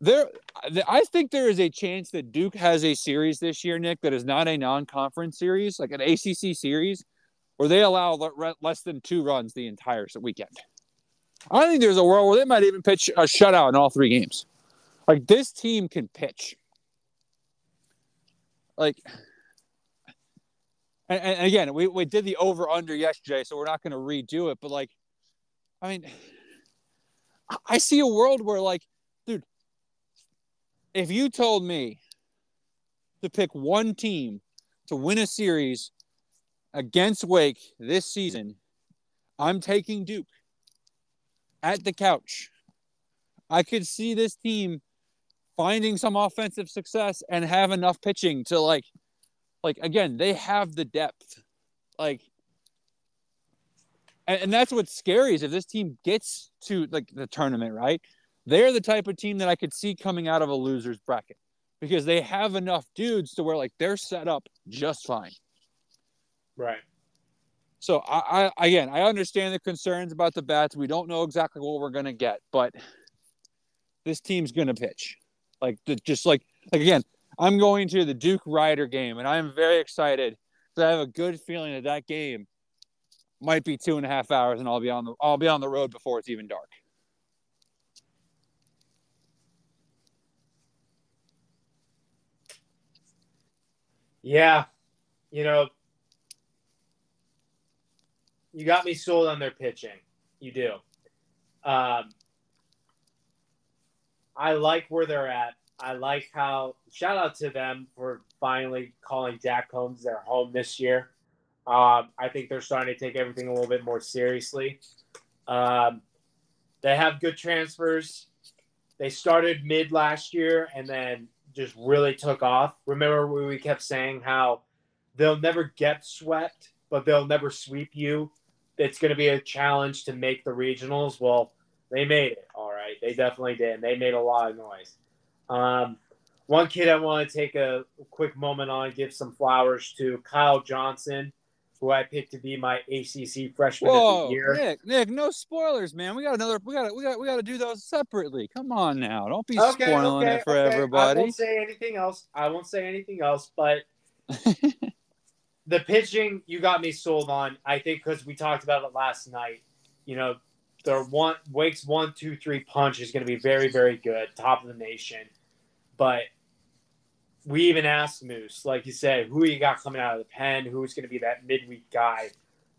there, I think there is a chance that Duke has a series this year, Nick, that is not a non-conference series, like an ACC series, where they allow less than two runs the entire weekend. I think there's a world where they might even pitch a shutout in all three games. Like this team can pitch. Like, and, and again, we, we did the over under yesterday, so we're not going to redo it. But like, I mean, I see a world where like, dude, if you told me to pick one team to win a series against Wake this season, I'm taking Duke at the couch. I could see this team finding some offensive success and have enough pitching to like like again, they have the depth. Like and, and that's what's scary is if this team gets to like the tournament, right? They're the type of team that I could see coming out of a loser's bracket because they have enough dudes to where like they're set up just fine. Right. So I, I again I understand the concerns about the bats. We don't know exactly what we're gonna get, but this team's gonna pitch. Like just like like again, I'm going to the Duke Rider game, and I'm very excited because I have a good feeling that that game might be two and a half hours, and I'll be on the I'll be on the road before it's even dark. Yeah, you know, you got me sold on their pitching. You do. Um, I like where they're at. I like how shout out to them for finally calling Jack Coombs their home this year. Um, I think they're starting to take everything a little bit more seriously. Um, they have good transfers. They started mid last year and then just really took off. Remember we kept saying how they'll never get swept, but they'll never sweep you. It's going to be a challenge to make the regionals. Well, they made it. All right, they definitely did. They made a lot of noise. Um, one kid I want to take a quick moment on, give some flowers to Kyle Johnson, who I picked to be my ACC freshman Whoa, of the year. Nick, Nick, no spoilers, man. We got another. We got. We got. We got to do those separately. Come on now, don't be okay, spoiling okay, it for okay. everybody. I won't say anything else. I won't say anything else. But [laughs] the pitching, you got me sold on. I think because we talked about it last night. You know, their one Wake's one, two, three punch is going to be very, very good, top of the nation. But we even asked Moose, like you said, who you got coming out of the pen? Who's going to be that midweek guy?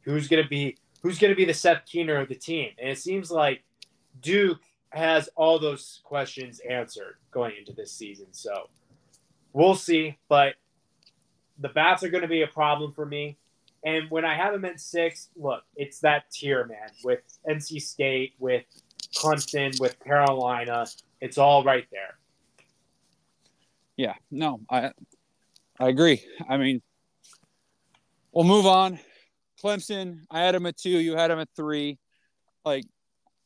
Who's going to be who's going to be the Seth Keener of the team? And it seems like Duke has all those questions answered going into this season. So we'll see. But the bats are going to be a problem for me. And when I have them at six, look, it's that tier, man, with NC State, with Clemson, with Carolina. It's all right there. Yeah, no, I I agree. I mean, we'll move on. Clemson, I had him at two, you had him at three. Like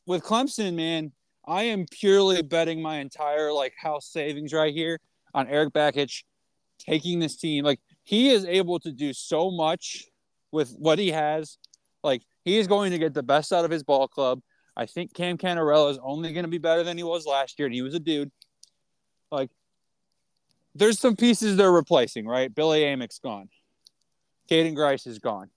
with Clemson, man, I am purely betting my entire like house savings right here on Eric Bakich taking this team. Like he is able to do so much with what he has. Like he is going to get the best out of his ball club. I think Cam Cannarella is only going to be better than he was last year, and he was a dude. Like, there's some pieces they're replacing, right? Billy Amick's gone. Caden Grice is gone.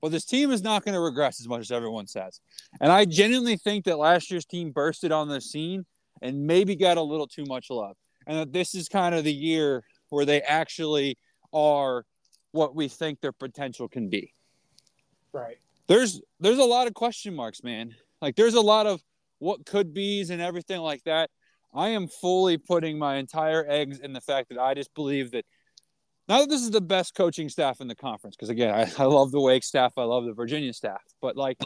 Well, this team is not going to regress as much as everyone says. And I genuinely think that last year's team bursted on the scene and maybe got a little too much love. And that this is kind of the year where they actually are what we think their potential can be. Right. There's there's a lot of question marks, man. Like there's a lot of what could be's and everything like that. I am fully putting my entire eggs in the fact that I just believe that now that this is the best coaching staff in the conference, because again, I, I love the Wake staff, I love the Virginia staff, but like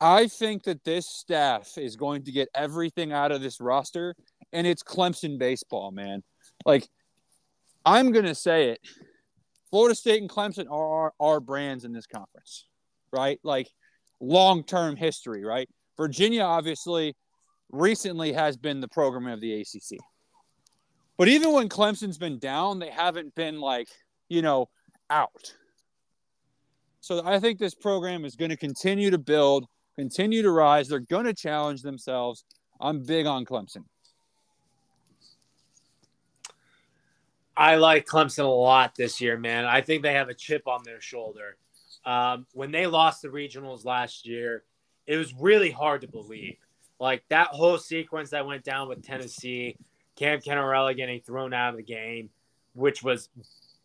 I think that this staff is going to get everything out of this roster, and it's Clemson baseball, man. Like I'm gonna say it. Florida State and Clemson are our brands in this conference, right? Like long term history, right? Virginia obviously recently has been the program of the ACC. But even when Clemson's been down, they haven't been like, you know, out. So I think this program is going to continue to build, continue to rise. They're going to challenge themselves. I'm big on Clemson. I like Clemson a lot this year, man. I think they have a chip on their shoulder. Um, when they lost the regionals last year, it was really hard to believe. Like that whole sequence that went down with Tennessee, Cam Cannarella getting thrown out of the game, which was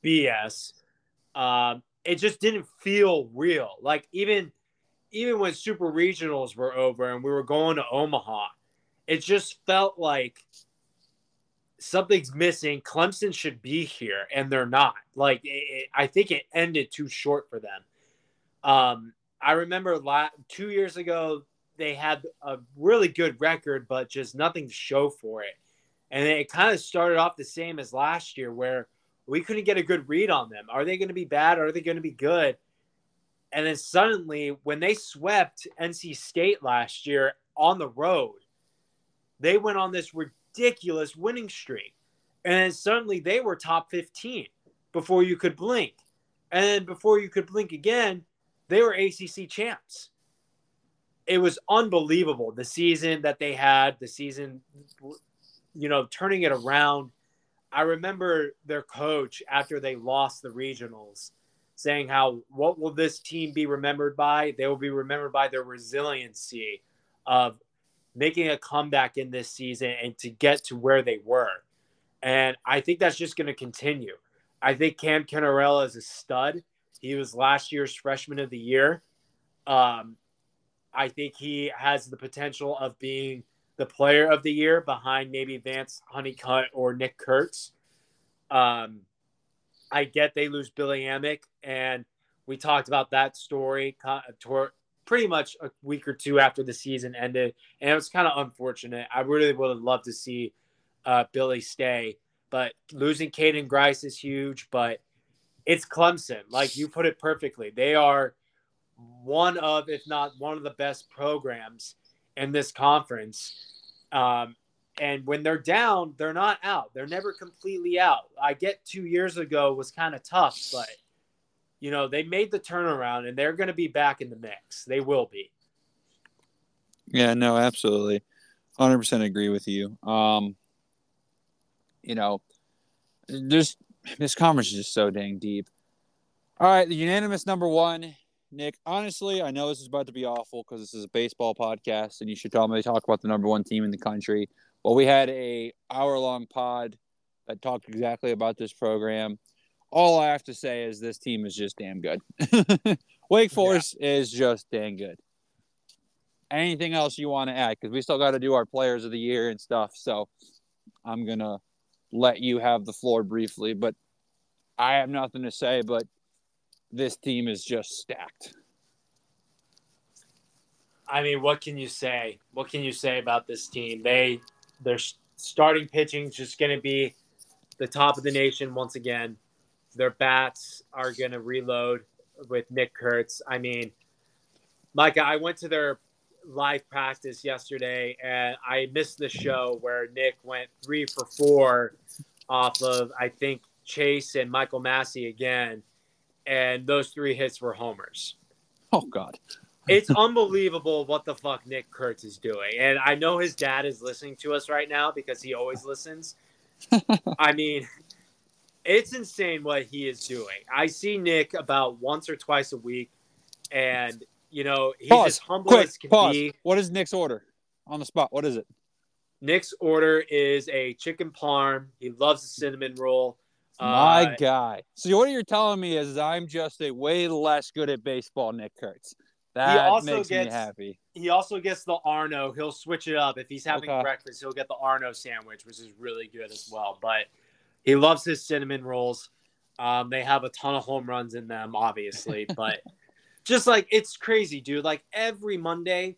BS. Um, it just didn't feel real. Like even even when super regionals were over and we were going to Omaha, it just felt like something's missing. Clemson should be here, and they're not. Like it, it, I think it ended too short for them. Um, I remember la- two years ago they had a really good record, but just nothing to show for it. And it kind of started off the same as last year, where we couldn't get a good read on them. Are they going to be bad? Are they going to be good? And then suddenly, when they swept NC State last year on the road, they went on this ridiculous winning streak. And then suddenly they were top 15 before you could blink. And then before you could blink again, they were ACC champs. It was unbelievable the season that they had, the season, you know, turning it around I remember their coach after they lost the regionals saying how what will this team be remembered by? They will be remembered by their resiliency of making a comeback in this season and to get to where they were. And I think that's just going to continue. I think Cam Cannarella is a stud. He was last year's freshman of the year. Um, I think he has the potential of being the player of the year behind maybe Vance Honeycutt or Nick Kurtz. Um, I get they lose Billy Amick, and we talked about that story pretty much a week or two after the season ended, and it was kind of unfortunate. I really would have loved to see uh, Billy stay, but losing Caden Grice is huge. But it's Clemson, like you put it perfectly. They are one of, if not one of the best programs in this conference. Um, and when they're down, they're not out. They're never completely out. I get two years ago was kind of tough, but you know they made the turnaround and they're going to be back in the mix. They will be. Yeah, no, absolutely, hundred percent agree with you. Um, you know, just this conference is just so dang deep. All right, the unanimous number one Nick, honestly, I know this is about to be awful because this is a baseball podcast, and you should probably talk about the number one team in the country. Well, we had a hour long pod that talked exactly about this program. All I have to say is this team is just damn good. [laughs] Wake Forest yeah. is just damn good. Anything else you want to add? Because we still got to do our players of the year and stuff. So I'm gonna let you have the floor briefly, but I have nothing to say. But this team is just stacked. I mean, what can you say? What can you say about this team? They their starting pitching is just going to be the top of the nation once again. Their bats are going to reload with Nick Kurtz. I mean, Micah, I went to their live practice yesterday and I missed the show where Nick went three for four off of I think Chase and Michael Massey again and those three hits were homers. Oh God. it's [laughs] unbelievable what the fuck Nick Kurtz is doing. And I know his dad is listening to us right now because he always listens. [laughs] I mean, it's insane what he is doing. I see Nick about once or twice a week, and you know he's pause. as humble Quick, as can pause. be. What is Nick's order on the spot? What is it? Nick's order is a chicken parm. He loves the cinnamon roll. My uh, guy. So what you're telling me is I'm just a way less good at baseball, Nick Kurtz. That makes gets, me happy. He also gets the Arno. He'll switch it up. If he's having okay. breakfast, he'll get the Arno sandwich, which is really good as well. But he loves his cinnamon rolls. Um, they have a ton of home runs in them, obviously. [laughs] but just like it's crazy, dude. Like every Monday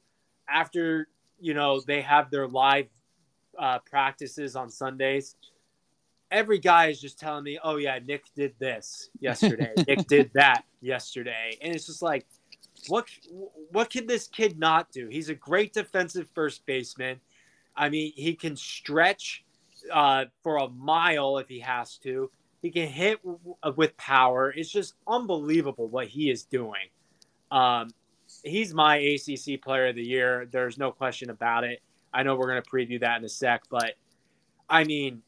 after, you know, they have their live uh, practices on Sundays – every guy is just telling me, "Oh yeah, Nick did this yesterday. [laughs] Nick did that yesterday," and it's just like, what what can this kid not do? He's a great defensive first baseman. I mean, he can stretch uh, for a mile if he has to. He can hit with power. It's just unbelievable what he is doing. Um, he's my ACC player of the year. There's no question about it. I know we're going to preview that in a sec, but I mean,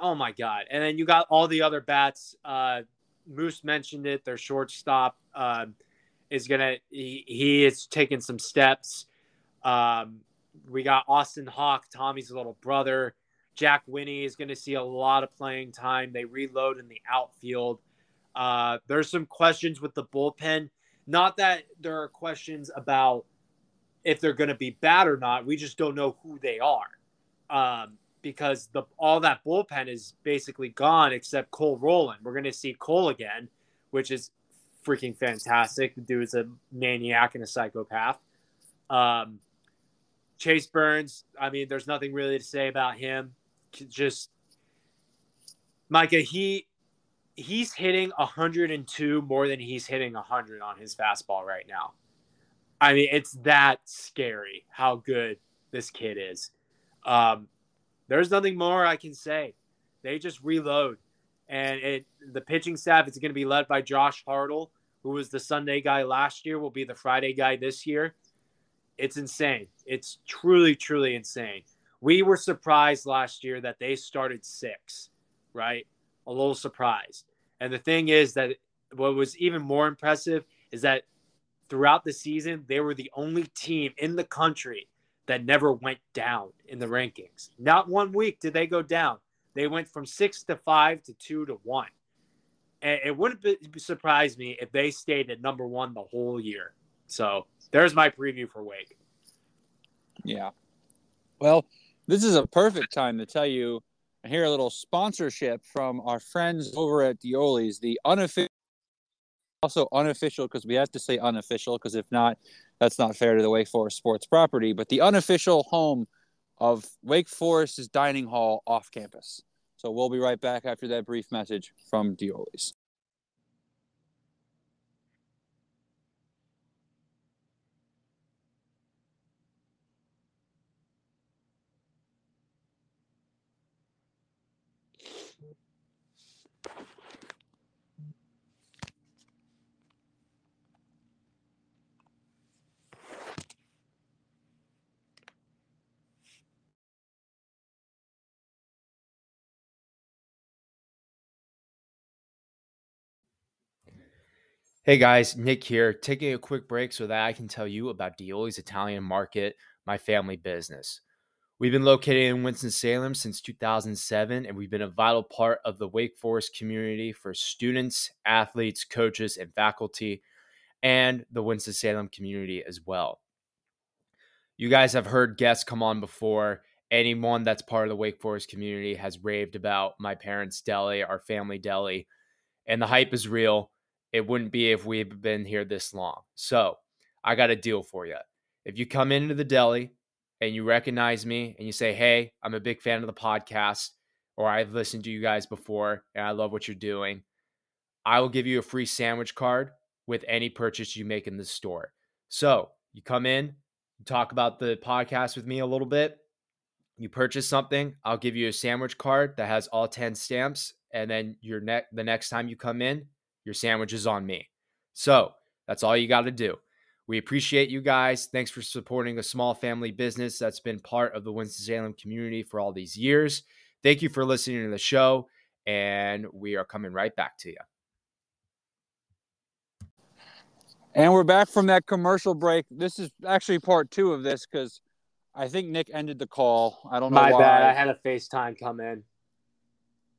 oh my God. And then you got all the other bats. Uh, Moose mentioned it. Their shortstop uh, is to, he, he is taking some steps. Um, we got Austin Hawke, Tommy's little brother. Jack Winnie is going to see a lot of playing time. They reload in the outfield. Uh, there's some questions with the bullpen. Not that there are questions about if they're going to be bad or not. We just don't know who they are um, because the all that bullpen is basically gone except Cole Roland. We're going to see Cole again, which is freaking fantastic. The dude's a maniac and a psychopath. Um, Chase Burns, I mean, there's nothing really to say about him. Just Micah, he he's hitting 102 more than he's hitting 100 on his fastball right now. I mean, it's that scary how good this kid is. Um, there's nothing more I can say. They just reload, and it the pitching staff is going to be led by Josh Hartle, who was the Sunday guy last year, will be the Friday guy this year. It's insane. It's truly, truly insane. We were surprised last year that they started six, right? A little surprised. And the thing is that what was even more impressive is that throughout the season, they were the only team in the country that never went down in the rankings. Not one week did they go down. They went from six to five to two to one. And it wouldn't be, surprise me if they stayed at number one the whole year. So there's my preview for Wake. Yeah. Well, this is a perfect time to tell you I hear a little sponsorship from our friends over at Dioli's, the unofficial, also unofficial because we have to say unofficial because if not, that's not fair to the Wake Forest sports property, but the unofficial home of Wake Forest's dining hall off campus. So we'll be right back after that brief message from Dioli's. Hey guys, Nick here, taking a quick break so that I can tell you about Dioli's Italian Market, my family business. We've been located in Winston-Salem since 2007, and we've been a vital part of the Wake Forest community for students, athletes, coaches, and faculty, and the Winston-Salem community as well. You guys have heard guests come on before. Anyone that's part of the Wake Forest community has raved about my parents' deli, our family deli, and the hype is real it wouldn't be if we've been here this long. So I got a deal for you. If you come into the deli and you recognize me and you say, Hey, I'm a big fan of the podcast, or I've listened to you guys before and I love what you're doing, I will give you a free sandwich card with any purchase you make in the store. So you come in, talk about the podcast with me a little bit, you purchase something, I'll give you a sandwich card that has all 10 stamps. And then your ne- the next time you come in, your sandwich is on me. So that's all you got to do. We appreciate you guys. Thanks for supporting a small family business that's been part of the Winston-Salem community for all these years. Thank you for listening to the show, and we are coming right back to you. And we're back from that commercial break. This is actually part two of this because I think Nick ended the call. I don't know My why. bad. I had a FaceTime come in.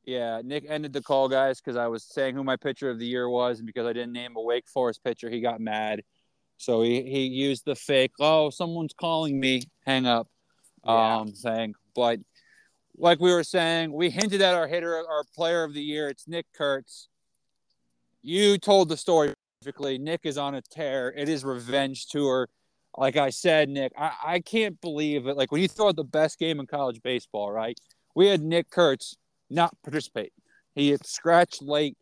Yeah, Nick ended the call, guys, because I was saying who my pitcher of the year was, and because I didn't name a Wake Forest pitcher, he got mad. So he, he used the fake, oh, someone's calling me, hang up, yeah. um, thing. But like we were saying, we hinted at our hitter, our player of the year. It's Nick Kurtz. You told the story perfectly. Nick is on a tear. It is revenge tour. Like I said, Nick, I, I can't believe it. Like when you throw out the best game in college baseball, right? We had Nick Kurtz not participate. He had scratched late,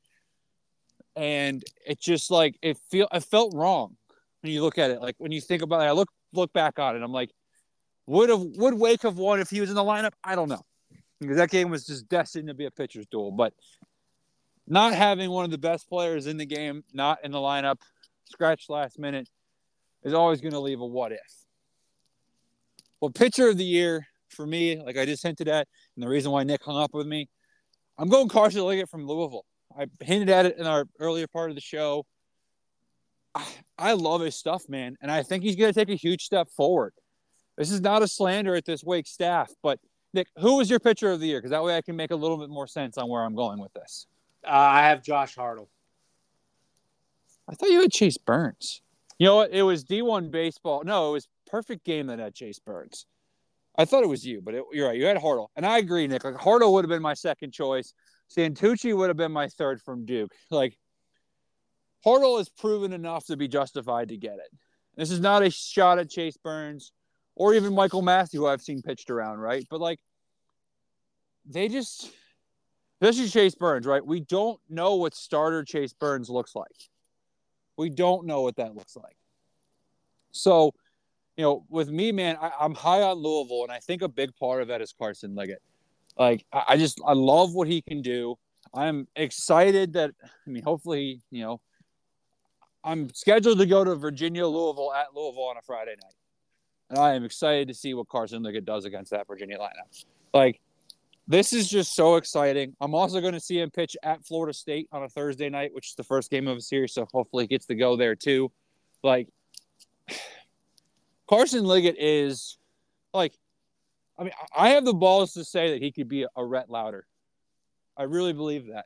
and it just like it feel it felt wrong when you look at it. Like when you think about it, I look look back on it. I'm like, would have would Wake have won if he was in the lineup? I don't know because that game was just destined to be a pitcher's duel. But not having one of the best players in the game not in the lineup, scratched last minute, is always going to leave a what if. Well, pitcher of the year for me, like I just hinted at, and the reason why Nick hung up with me, I'm going Carson Liggett from Louisville. I hinted at it in our earlier part of the show. I, I love his stuff, man, and I think he's going to take a huge step forward. This is not a slander at this Wake staff, but Nick, who was your pitcher of the year? Because that way I can make a little bit more sense on where I'm going with this. Uh, I have Josh Hartle. I thought you had Chase Burns. You know what? It was D1 baseball. No, it was perfect game that had Chase Burns. I thought it was you, but it, you're right. You had Hartle, and I agree, Nick. Like Hartle would have been my second choice. Santucci would have been my third from Duke. Like Hartle has proven enough to be justified to get it. This is not a shot at Chase Burns or even Michael Massey, who I've seen pitched around, right? But like they just especially Chase Burns, right? We don't know what starter Chase Burns looks like. We don't know what that looks like. So, you know, with me, man, I, am high on Louisville, and I think a big part of that is Carson Leggett. Like, I, I just I love what he can do. I'm excited that I mean, hopefully, you know, I'm scheduled to go to Virginia, Louisville at Louisville on a Friday night, and I am excited to see what Carson Leggett does against that Virginia lineup. Like, this is just so exciting. I'm also going to see him pitch at Florida State on a Thursday night, which is the first game of a series. So hopefully he gets to go there too. Like Carson Leggett is like, I mean, I have the balls to say that he could be a Rhett Lowder. I really believe that.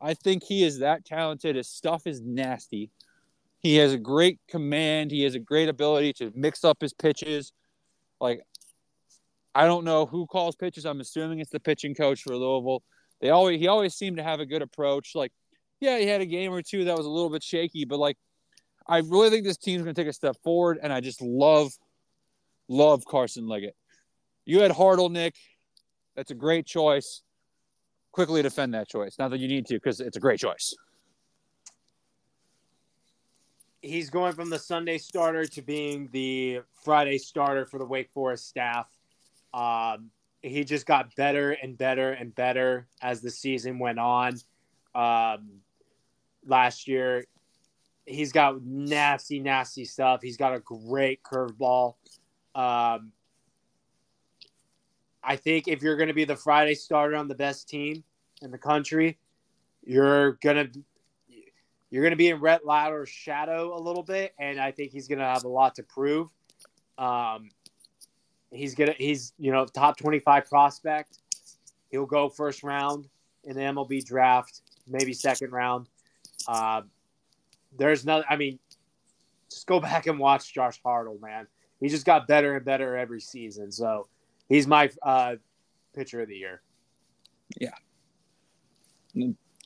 I think he is that talented. His stuff is nasty. He has a great command. He has a great ability to mix up his pitches. Like I don't know who calls pitches. I'm assuming it's the pitching coach for Louisville. They always he always seemed to have a good approach. Like, yeah, he had a game or two that was a little bit shaky, but like, I really think this team's going to take a step forward, and I just love, love Carson Leggett. You had Hartle, Nick. That's a great choice. Quickly defend that choice. Not that you need to, because it's a great choice. He's going from the Sunday starter to being the Friday starter for the Wake Forest staff. Um, he just got better and better and better as the season went on. Um, last year, he's got nasty, nasty stuff. He's got a great curveball. Um, I think if you're going to be the Friday starter on the best team in the country, you're gonna you're gonna be in Rhett Lowder's shadow a little bit, and I think he's gonna have a lot to prove. Um, He's gonna he's you know top twenty five prospect. He'll go first round in the MLB draft, maybe second round. Uh, there's no, I mean, just go back and watch Josh Hartle, man. He just got better and better every season. So he's my uh, pitcher of the year. Yeah.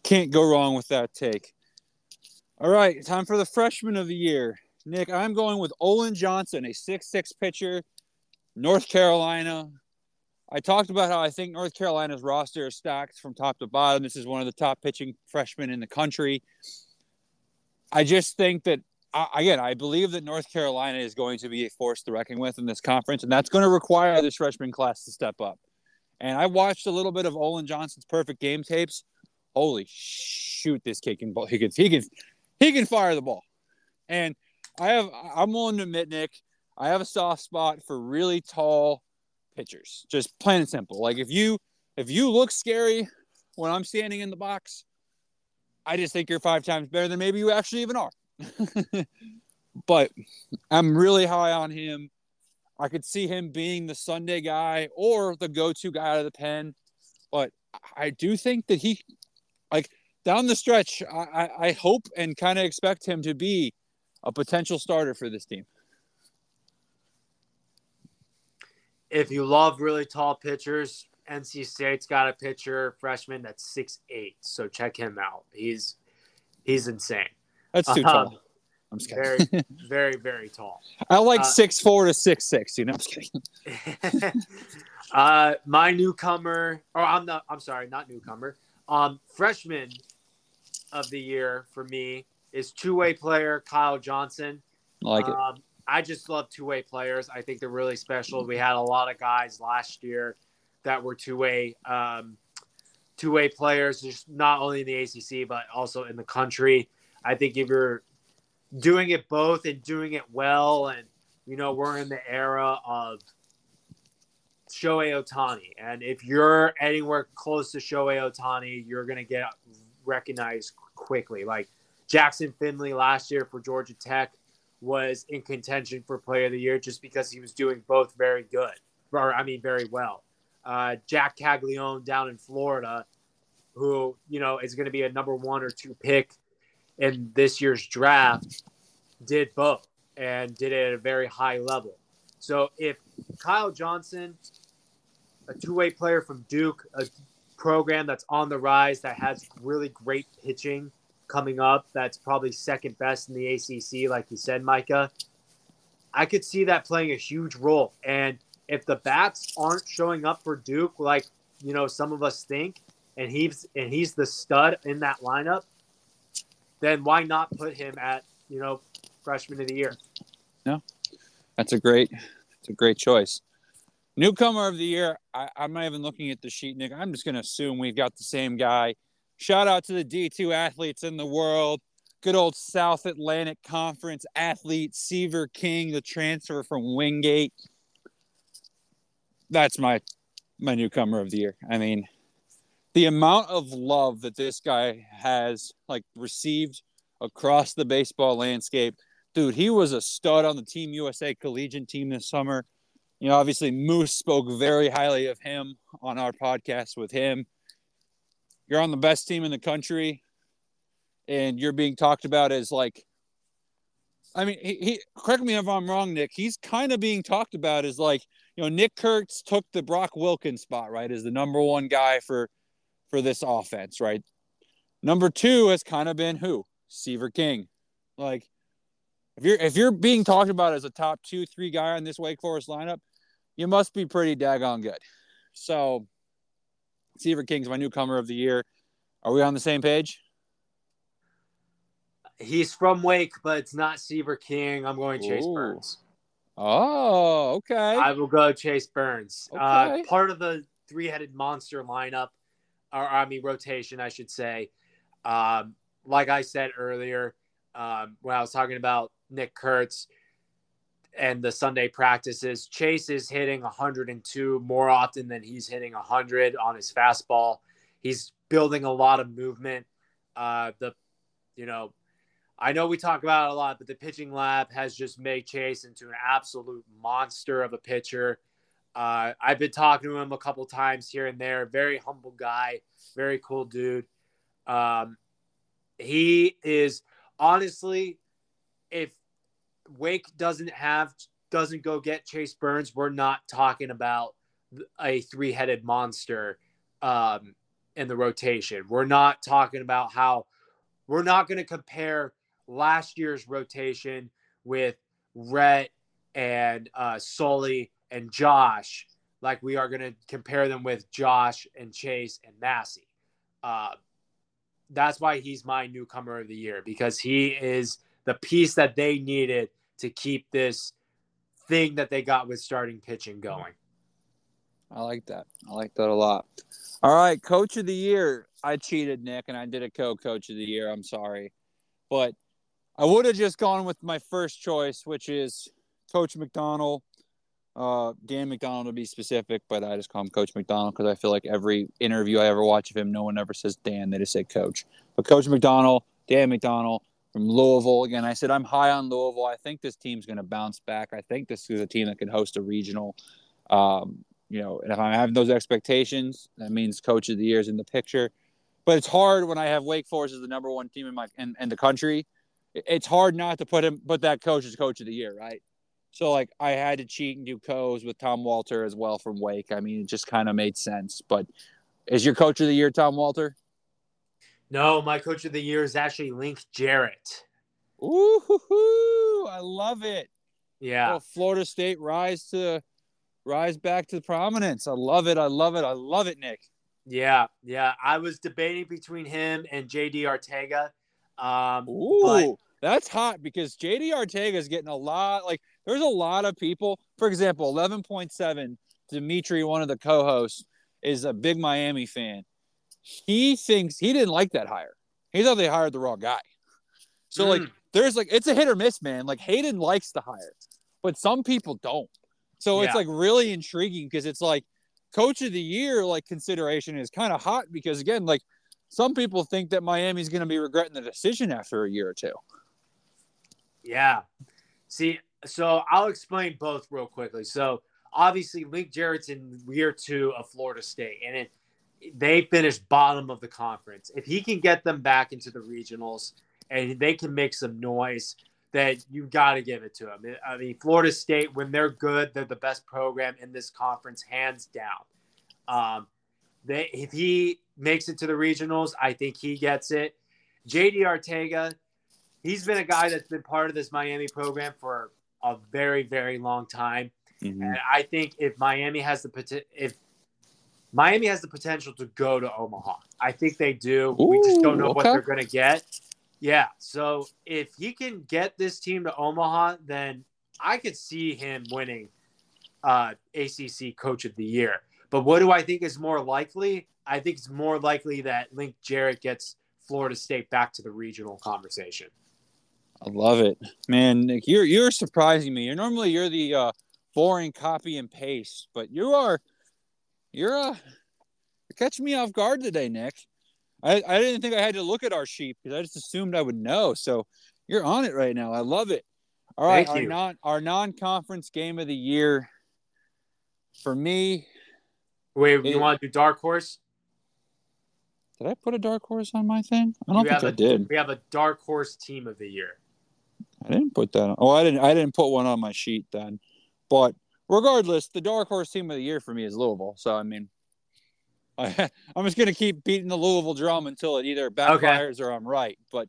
Can't go wrong with that take. All right, time for the freshman of the year. Nick, I'm going with Olin Johnson, a six-six pitcher North Carolina. I talked about how I think North Carolina's roster is stacked from top to bottom. This is one of the top pitching freshmen in the country. I just think that again, I believe that North Carolina is going to be a force to reckon with in this conference, and that's going to require this freshman class to step up. And I watched a little bit of Olin Johnson's perfect game tapes. Holy shoot, this kid can ball. He can he can he can fire the ball. And I have I'm willing to admit, Nick, I have a soft spot for really tall pitchers. Just plain and simple. Like if you if you look scary when I'm standing in the box, I just think you're five times better than maybe you actually even are. [laughs] but I'm really high on him. I could see him being the Sunday guy or the go-to guy out of the pen. But I do think that he, like down the stretch, I, I hope and kind of expect him to be a potential starter for this team. if you love really tall pitchers, NC State's got a pitcher freshman that's six eight. So check him out. He's he's insane. That's too tall. Um, I'm just kidding. Very, [laughs] very, very tall. I like uh, six four to six six. You know, I'm just kidding. [laughs] [laughs] uh, my newcomer, or I'm not. I'm sorry, not newcomer. Um, freshman of the year for me is two way player Kyle Johnson. I like it. Um, I just love two way players. I think they're really special. We had a lot of guys last year that were two way um, two way players, just not only in the ACC but also in the country. I think if you're doing it both and doing it well, and you know we're in the era of Shohei Ohtani, and if you're anywhere close to Shohei Ohtani, you're gonna get recognized quickly. Like Jackson Finley last year for Georgia Tech was in contention for Player of the Year just because he was doing both very good, or I mean very well. Uh, Jac Caglianone down in Florida, who you know is going to be a number one or two pick in this year's draft, did both and did it at a very high level. So if Kyle Johnson, a two-way player from Duke, a program that's on the rise that has really great pitching coming up, that's probably second best in the ACC, like you said, Micah. I could see that playing a huge role. And if the bats aren't showing up for Duke, like you know some of us think, and he's and he's the stud in that lineup, then why not put him at you know freshman of the year? No, that's a great, it's a great choice. Newcomer of the year. I, I'm not even looking at the sheet, Nick. I'm just going to assume we've got the same guy. Shout out to the D2 athletes in the world. Good old South Atlantic Conference athlete, Seaver King, the transfer from Wingate. That's my my newcomer of the year. I mean, the amount of love that this guy has like received across the baseball landscape. Dude, he was a stud on the Team USA collegiate team this summer. You know, obviously Moose spoke very highly of him on our podcast with him. You're on the best team in the country and you're being talked about as like I mean, he, he correct me if I'm wrong, Nick. He's kind of being talked about as like, you know, Nick Kurtz took the Brock Wilken's spot, right, as the number one guy for for this offense, right? Number two has kind of been who? Seaver King. Like, if you're if you're being talked about as a top two, three guy on this Wake Forest lineup, you must be pretty daggone good. So, Seaver King's my newcomer of the year. Are we on the same page? He's from Wake, but it's not Seaver King. I'm going Chase Ooh. Burns. Oh, okay. I will go Chase Burns. Uh, okay. Uh, part of the three-headed monster lineup or I mean rotation, I should say. Um, like I said earlier, um, when I was talking about Nick Kurtz and the Sunday practices, Chase is hitting 102 more often than he's hitting 100 on his fastball. He's building a lot of movement. Uh, the, you know, I know we talk about it a lot, but the pitching lab has just made Chase into an absolute monster of a pitcher. Uh, I've been talking to him a couple times here and there. Very humble guy, very cool dude. Um, he is honestly, if Wake doesn't have doesn't go get Chase Burns, we're not talking about a three-headed monster um, in the rotation. We're not talking about how we're not going to compare last year's rotation with Rhett and uh, Sully and Josh like we are going to compare them with Josh and Chase and Massey. Uh, that's why he's my newcomer of the year because he is the piece that they needed to keep this thing that they got with starting pitching going. I like that. I like that a lot. All right, coach of the year. I cheated, Nick, and I did a co-coach of the year. I'm sorry, but I would have just gone with my first choice, which is Coach McDonnell. Uh, Dan McDonnell to be specific, but I just call him Coach McDonnell because I feel like every interview I ever watch of him, no one ever says Dan; they just say Coach. But Coach McDonnell, Dan McDonnell from Louisville. Again, I said I'm high on Louisville. I think this team's going to bounce back. I think this is a team that can host a regional. Um, you know, and if I'm having those expectations, that means Coach of the Year is in the picture. But it's hard when I have Wake Forest as the number one team in my in, in the country. It's hard not to put him put that coach as Coach of the Year, right? So like I had to cheat and do co's with Tom Walter as well from Wake. I mean, it just kind of made sense. But is your coach of the year Tom Walter? No, my coach of the year is actually Link Jarrett. Ooh, I love it. Yeah. Oh, Florida State rise to rise back to prominence. I love it. I love it. I love it, Nick. Yeah, yeah. I was debating between him and JD Arteaga. Um, Ooh, but... that's hot because JD Arteaga is getting a lot. Like there's a lot of people. For example, 11.7, Dimitri, one of the co hosts, is a big Miami fan. he thinks he didn't like that hire. He thought they hired the wrong guy. So like Mm. there's like it's a hit or miss, man. Like Hayden likes the hire, but some people don't. So it's like really intriguing because it's like coach of the year like consideration is kind of hot because again, like some people think that Miami's going to be regretting the decision after a year or two. Yeah. See, so I'll explain both real quickly. So obviously, Link Jarrett's in year two of Florida State, and it, they finished bottom of the conference. If he can get them back into the regionals and they can make some noise, that you've got to give it to him. I mean, Florida State, when they're good, they're the best program in this conference, hands down. Um, they, if he makes it to the regionals, I think he gets it. JD Arteaga, he's been a guy that's been part of this Miami program for a very, very long time. And I think if Miami has the if Miami has the potential to go to Omaha, I think they do. we just don't Ooh, know what they're going to get. Yeah. So if he can get this team to Omaha, then I could see him winning uh, ACC Coach of the Year. But what do I think is more likely? I think it's more likely that Link Jarrett gets Florida State back to the regional conversation. I love it, man. Nick, you're you're surprising me. You're normally you're the uh, boring copy and paste, but you are you're uh you're catching me off guard today, Nick. I, I didn't think I had to look at our sheet because I just assumed I would know. So you're on it right now. I love it. All right, Thank our non our non conference game of the year for me. Wait, It- you want to do Dark Horse? Did I put a dark horse on my thing? I don't We think I a- did. We have a Dark Horse Team of the Year. I didn't put that on. Oh, I didn't. I didn't put one on my sheet then. But regardless, the dark horse team of the year for me is Louisville. So I mean, I, [laughs] I'm just gonna keep beating the Louisville drum until it either backfires or I'm right. But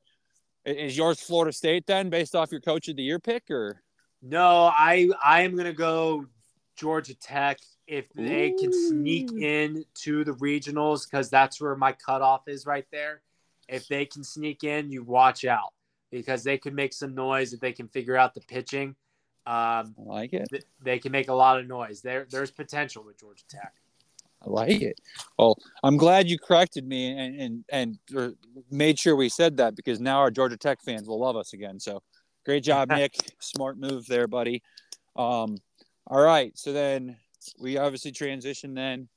is yours Florida State then, based off your coach of the year pick, or No, I I am gonna go Georgia Tech if they can sneak in to the regionals because that's where my cutoff is right there. If they can sneak in, you watch out because they could make some noise if they can figure out the pitching. Um, I like it. th- they can make a lot of noise. There, there's potential with Georgia Tech. I like it. Well, I'm glad you corrected me and and and made sure we said that because now our Georgia Tech fans will love us again. So great job, [laughs] Nick. Smart move there, buddy. Um, all right. So then we obviously transition then.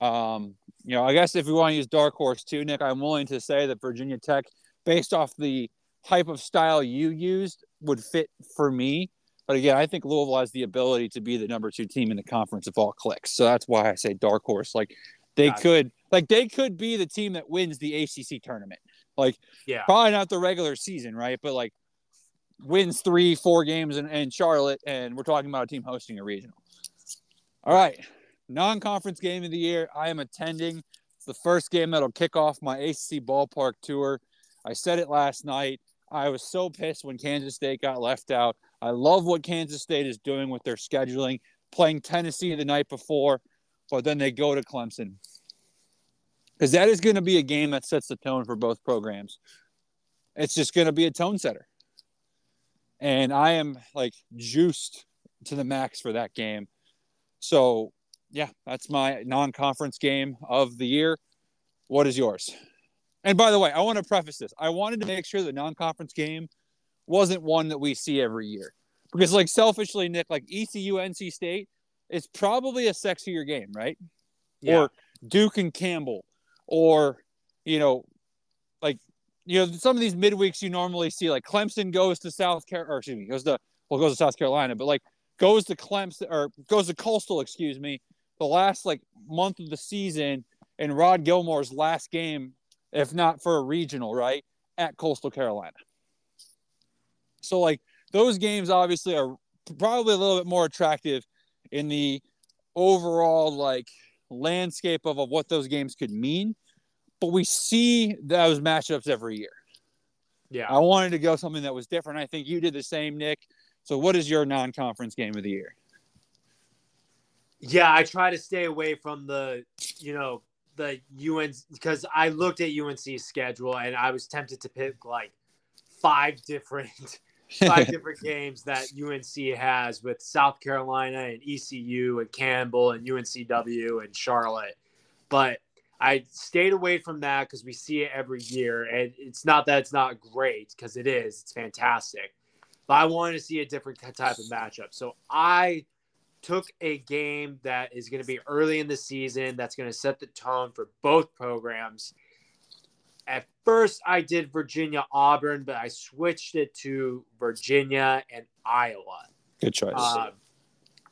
Um, you know, I guess if we want to use dark horse too, Nick, I'm willing to say that Virginia Tech, based off the type of style you used, would fit for me. But again, I think Louisville has the ability to be the number two team in the conference if all clicks. So that's why I say dark horse. Like they could, like they could be the team that wins the ACC tournament. Like Yeah, probably not the regular season, right? But like wins three, four games in, in Charlotte, and we're talking about a team hosting a regional. All right, non-conference game of the year. I am attending. It's the first game that'll kick off my ACC ballpark tour. I said it last night. I was so pissed when Kansas State got left out. I love what Kansas State is doing with their scheduling, playing Tennessee the night before, but then they go to Clemson. Because that is going to be a game that sets the tone for both programs. It's just going to be a tone setter. And I am like juiced to the max for that game. So, yeah, that's my non conference game of the year. What is yours? And by the way, I want to preface this. I wanted to make sure the non conference game wasn't one that we see every year. Because, like, selfishly, Nick, like ECU NC State is probably a sexier game, right? yeah, Or Duke and Campbell, or, you know, like, you know, some of these midweeks you normally see, like Clemson goes to South Carolina, or excuse me, goes to, well, goes to South Carolina, but like goes to Clemson, or goes to Coastal, excuse me, the last like month of the season and Rod Gilmore's last game, if not for a regional, right, at Coastal Carolina. So, like, those games obviously are probably a little bit more attractive in the overall, like, landscape of, of what those games could mean. But we see those matchups every year. yeah. I wanted to go something that was different. I think you did the same, Nick. So, what is your non conference game of the year? Yeah, I try to stay away from the, you know, the UNC because I looked at UNC's schedule and I was tempted to pick like five different [laughs] five different games that UNC has with South Carolina and ECU and Campbell and UNCW and Charlotte. But I stayed away from that because we see it every year, and it's not that it's not great because it is. It's fantastic, but I wanted to see a different type of matchup. So I took a game that is going to be early in the season that's going to set the tone for both programs. At first, I did Virginia Auburn, but I switched it to Virginia and Iowa. Good choice. Um,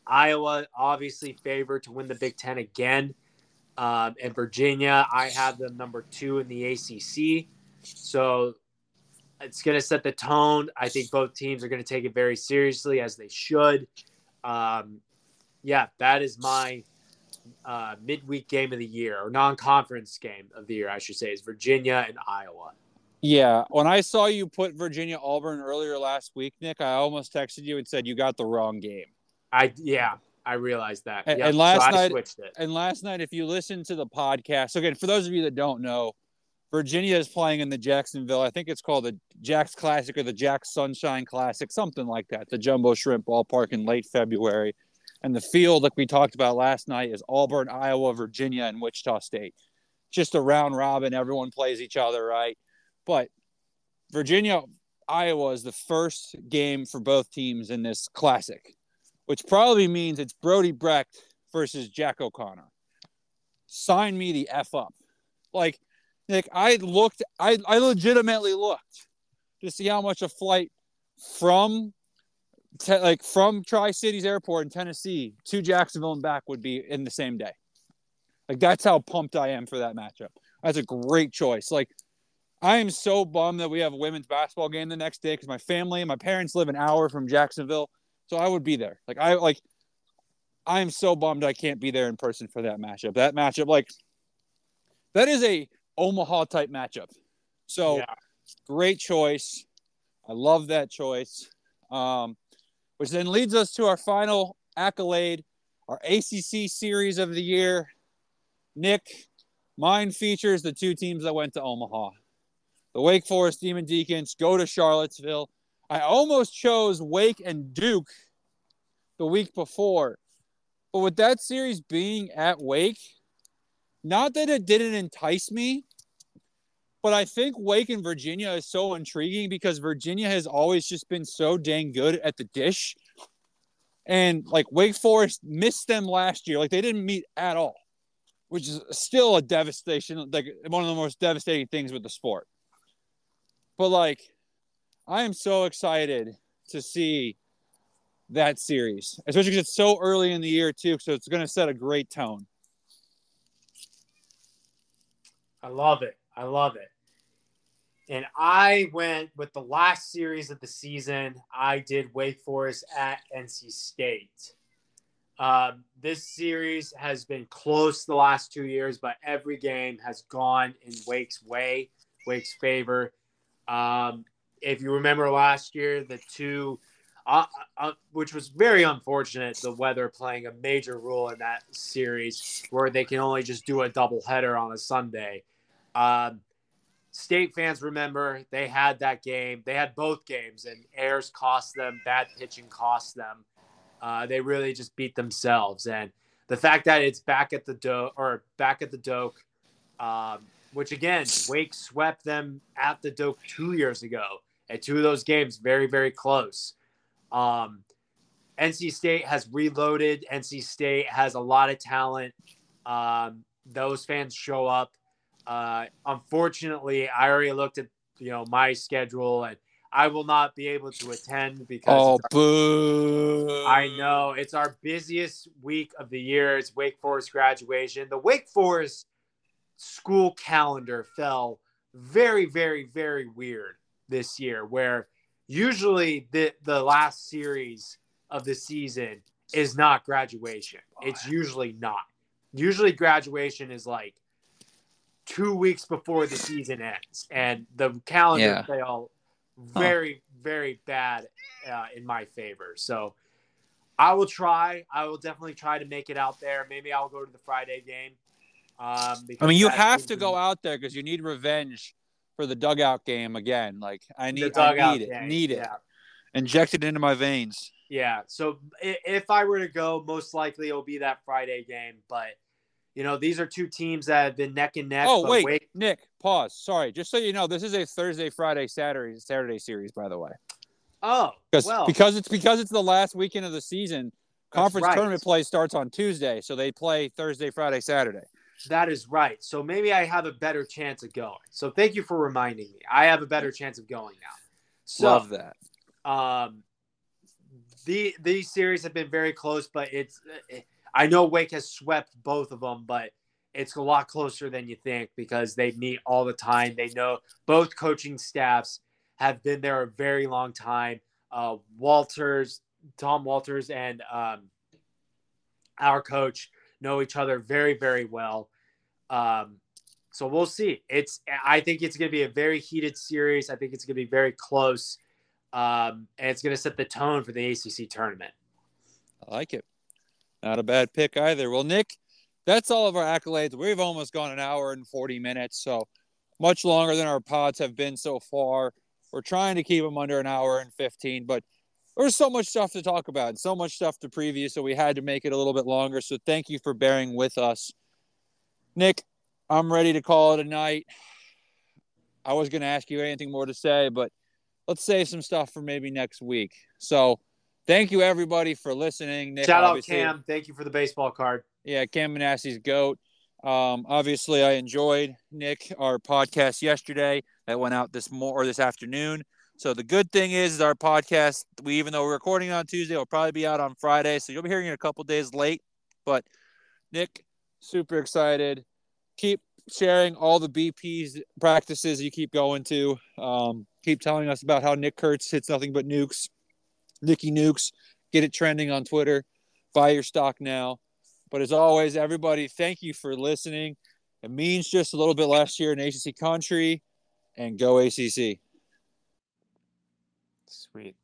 Iowa obviously favored to win the Big Ten again. Um, and Virginia, I have them number two in the ACC. So it's going to set the tone. I think both teams are going to take it very seriously, as they should. Um, yeah, that is my uh, midweek game of the year, or non conference game of the year, I should say, is Virginia and Iowa. Yeah, when I saw you put Virginia Auburn earlier last week, Nick, I almost texted you and said you got the wrong game. I yeah, I realized that. And, Yep, and last so I night, switched it. and last night, if you listen to the podcast, so again, for those of you that don't know, Virginia is playing in the Jacksonville. I think it's called the Jack's Classic or the Jack Sunshine Classic, something like that. The Jumbo Shrimp Ballpark in late February, and the field, like we talked about last night, is Auburn, Iowa, Virginia, and Wichita State. Just a round robin. Everyone plays each other, right? But Virginia, Iowa is the first game for both teams in this classic, which probably means it's Brody Brecht versus Jack O'Connor. Sign me the F up. Like, Nick, I looked, I, I legitimately looked to see how much a flight from te- like from Tri Cities Airport in Tennessee to Jacksonville and back would be in the same day. Like that's how pumped I am for that matchup. That's a great choice. Like I am so bummed that we have a women's basketball game the next day because my family and my parents live an hour from Jacksonville, so I would be there. Like I like, I am so bummed I can't be there in person for that matchup. That matchup, like, that is a Omaha type matchup. So Yeah. great choice. I love that choice. Um, which then leads us to our final accolade, our ACC series of the year. Nick, mine features the two teams that went to Omaha. The Wake Forest Demon Deacons go to Charlottesville. I almost chose Wake and Duke the week before. But with that series being at Wake, not that it didn't entice me, but I think Wake and Virginia is so intriguing because Virginia has always just been so dang good at the dish. And like Wake Forest missed them last year. Like they didn't meet at all, which is still a devastation, like one of the most devastating things with the sport. But like, I am so excited to see that series, especially because it's so early in the year too. So it's going to set a great tone. I love it. I love it. And I went with the last series of the season. I did Wake Forest at NC State. Um, this series has been close the last two years, but every game has gone in Wake's way, Wake's favor. Um, if you remember last year, the two, uh, uh, which was very unfortunate, the weather playing a major role in that series, where they can only just do a doubleheader on a Sunday. Um, state fans remember they had that game. They had both games, and airs cost them, bad pitching cost them. Uh, they really just beat themselves, and the fact that it's back at the do or back at the Doak, um, which again, Wake swept them at the Doak two years ago. At two of those games, very very close. Um, NC State has reloaded. NC State has a lot of talent. Um, those fans show up. Uh, unfortunately, I already looked at you know my schedule, and I will not be able to attend because Oh, boo! our- I know it's our busiest week of the year. It's Wake Forest graduation. The Wake Forest school calendar fell very, very, very weird this year, where usually the the last series of the season is not graduation. It's usually not. Usually graduation is like two weeks before the season ends, and the calendar Yeah. fell very, very bad uh, in my favor. So I will try. I will definitely try to make it out there. Maybe I'll go to the Friday game. Um, I mean, you have to the- go out there because you need revenge for the dugout game again. Like I the need, I dugout need it, game. need it, Yeah. inject it into my veins. Yeah. So if I were to go, most likely it'll be that Friday game. But You know, these are two teams that have been neck and neck. Oh wait, Wake- Nick, pause. Sorry, just so you know, this is a Thursday, Friday, Saturday, Saturday series, by the way. oh, Because well, because it's because it's the last weekend of the season. Conference right. tournament play starts on Tuesday, so they play Thursday, Friday, Saturday. that is right. So maybe I have a better chance of going. So thank you for reminding me. I have a better chance of going now. So, Love that. Um, the these series have been very close, but it's I know Wake has swept both of them, but it's a lot closer than you think because they meet all the time. They know both coaching staffs have been there a very long time. Uh, Walters, Tom Walters, and um, our coach know each other very, very well. Um, so we'll see. It's I think it's going to be a very heated series. I think it's going to be very close, um, and it's going to set the tone for the ACC tournament. I like it. Not a bad pick either. Well, Nick, that's all of our accolades. We've almost gone an hour and 40 minutes, so much longer than our pods have been so far. We're trying to keep them under an hour and 15, but there's so much stuff to talk about and so much stuff to preview, so we had to make it a little bit longer. So thank you for bearing with us. Nick, I'm ready to call it a night. I was going to ask you anything more to say, but let's save some stuff for maybe next week. So thank you everybody for listening. Nick, Shout out obviously- Cam. Thank you for the baseball card. yeah, Cam Manasseh's goat. Um, obviously, I enjoyed Nick our podcast yesterday that went out this more or this afternoon. So the good thing is, is our podcast. We even though we're recording on Tuesday, will probably be out on Friday. So you'll be hearing it a couple days late. But Nick, super excited. Keep sharing all the BP's practices you keep going to. Um, keep telling us about how Nick Kurtz hits nothing but nukes. Nicky Nukes. Get it trending on Twitter. Buy your stock now. But as always, everybody, thank you for listening. It means just a little bit less here in ACC country, and go ACC. Sweet.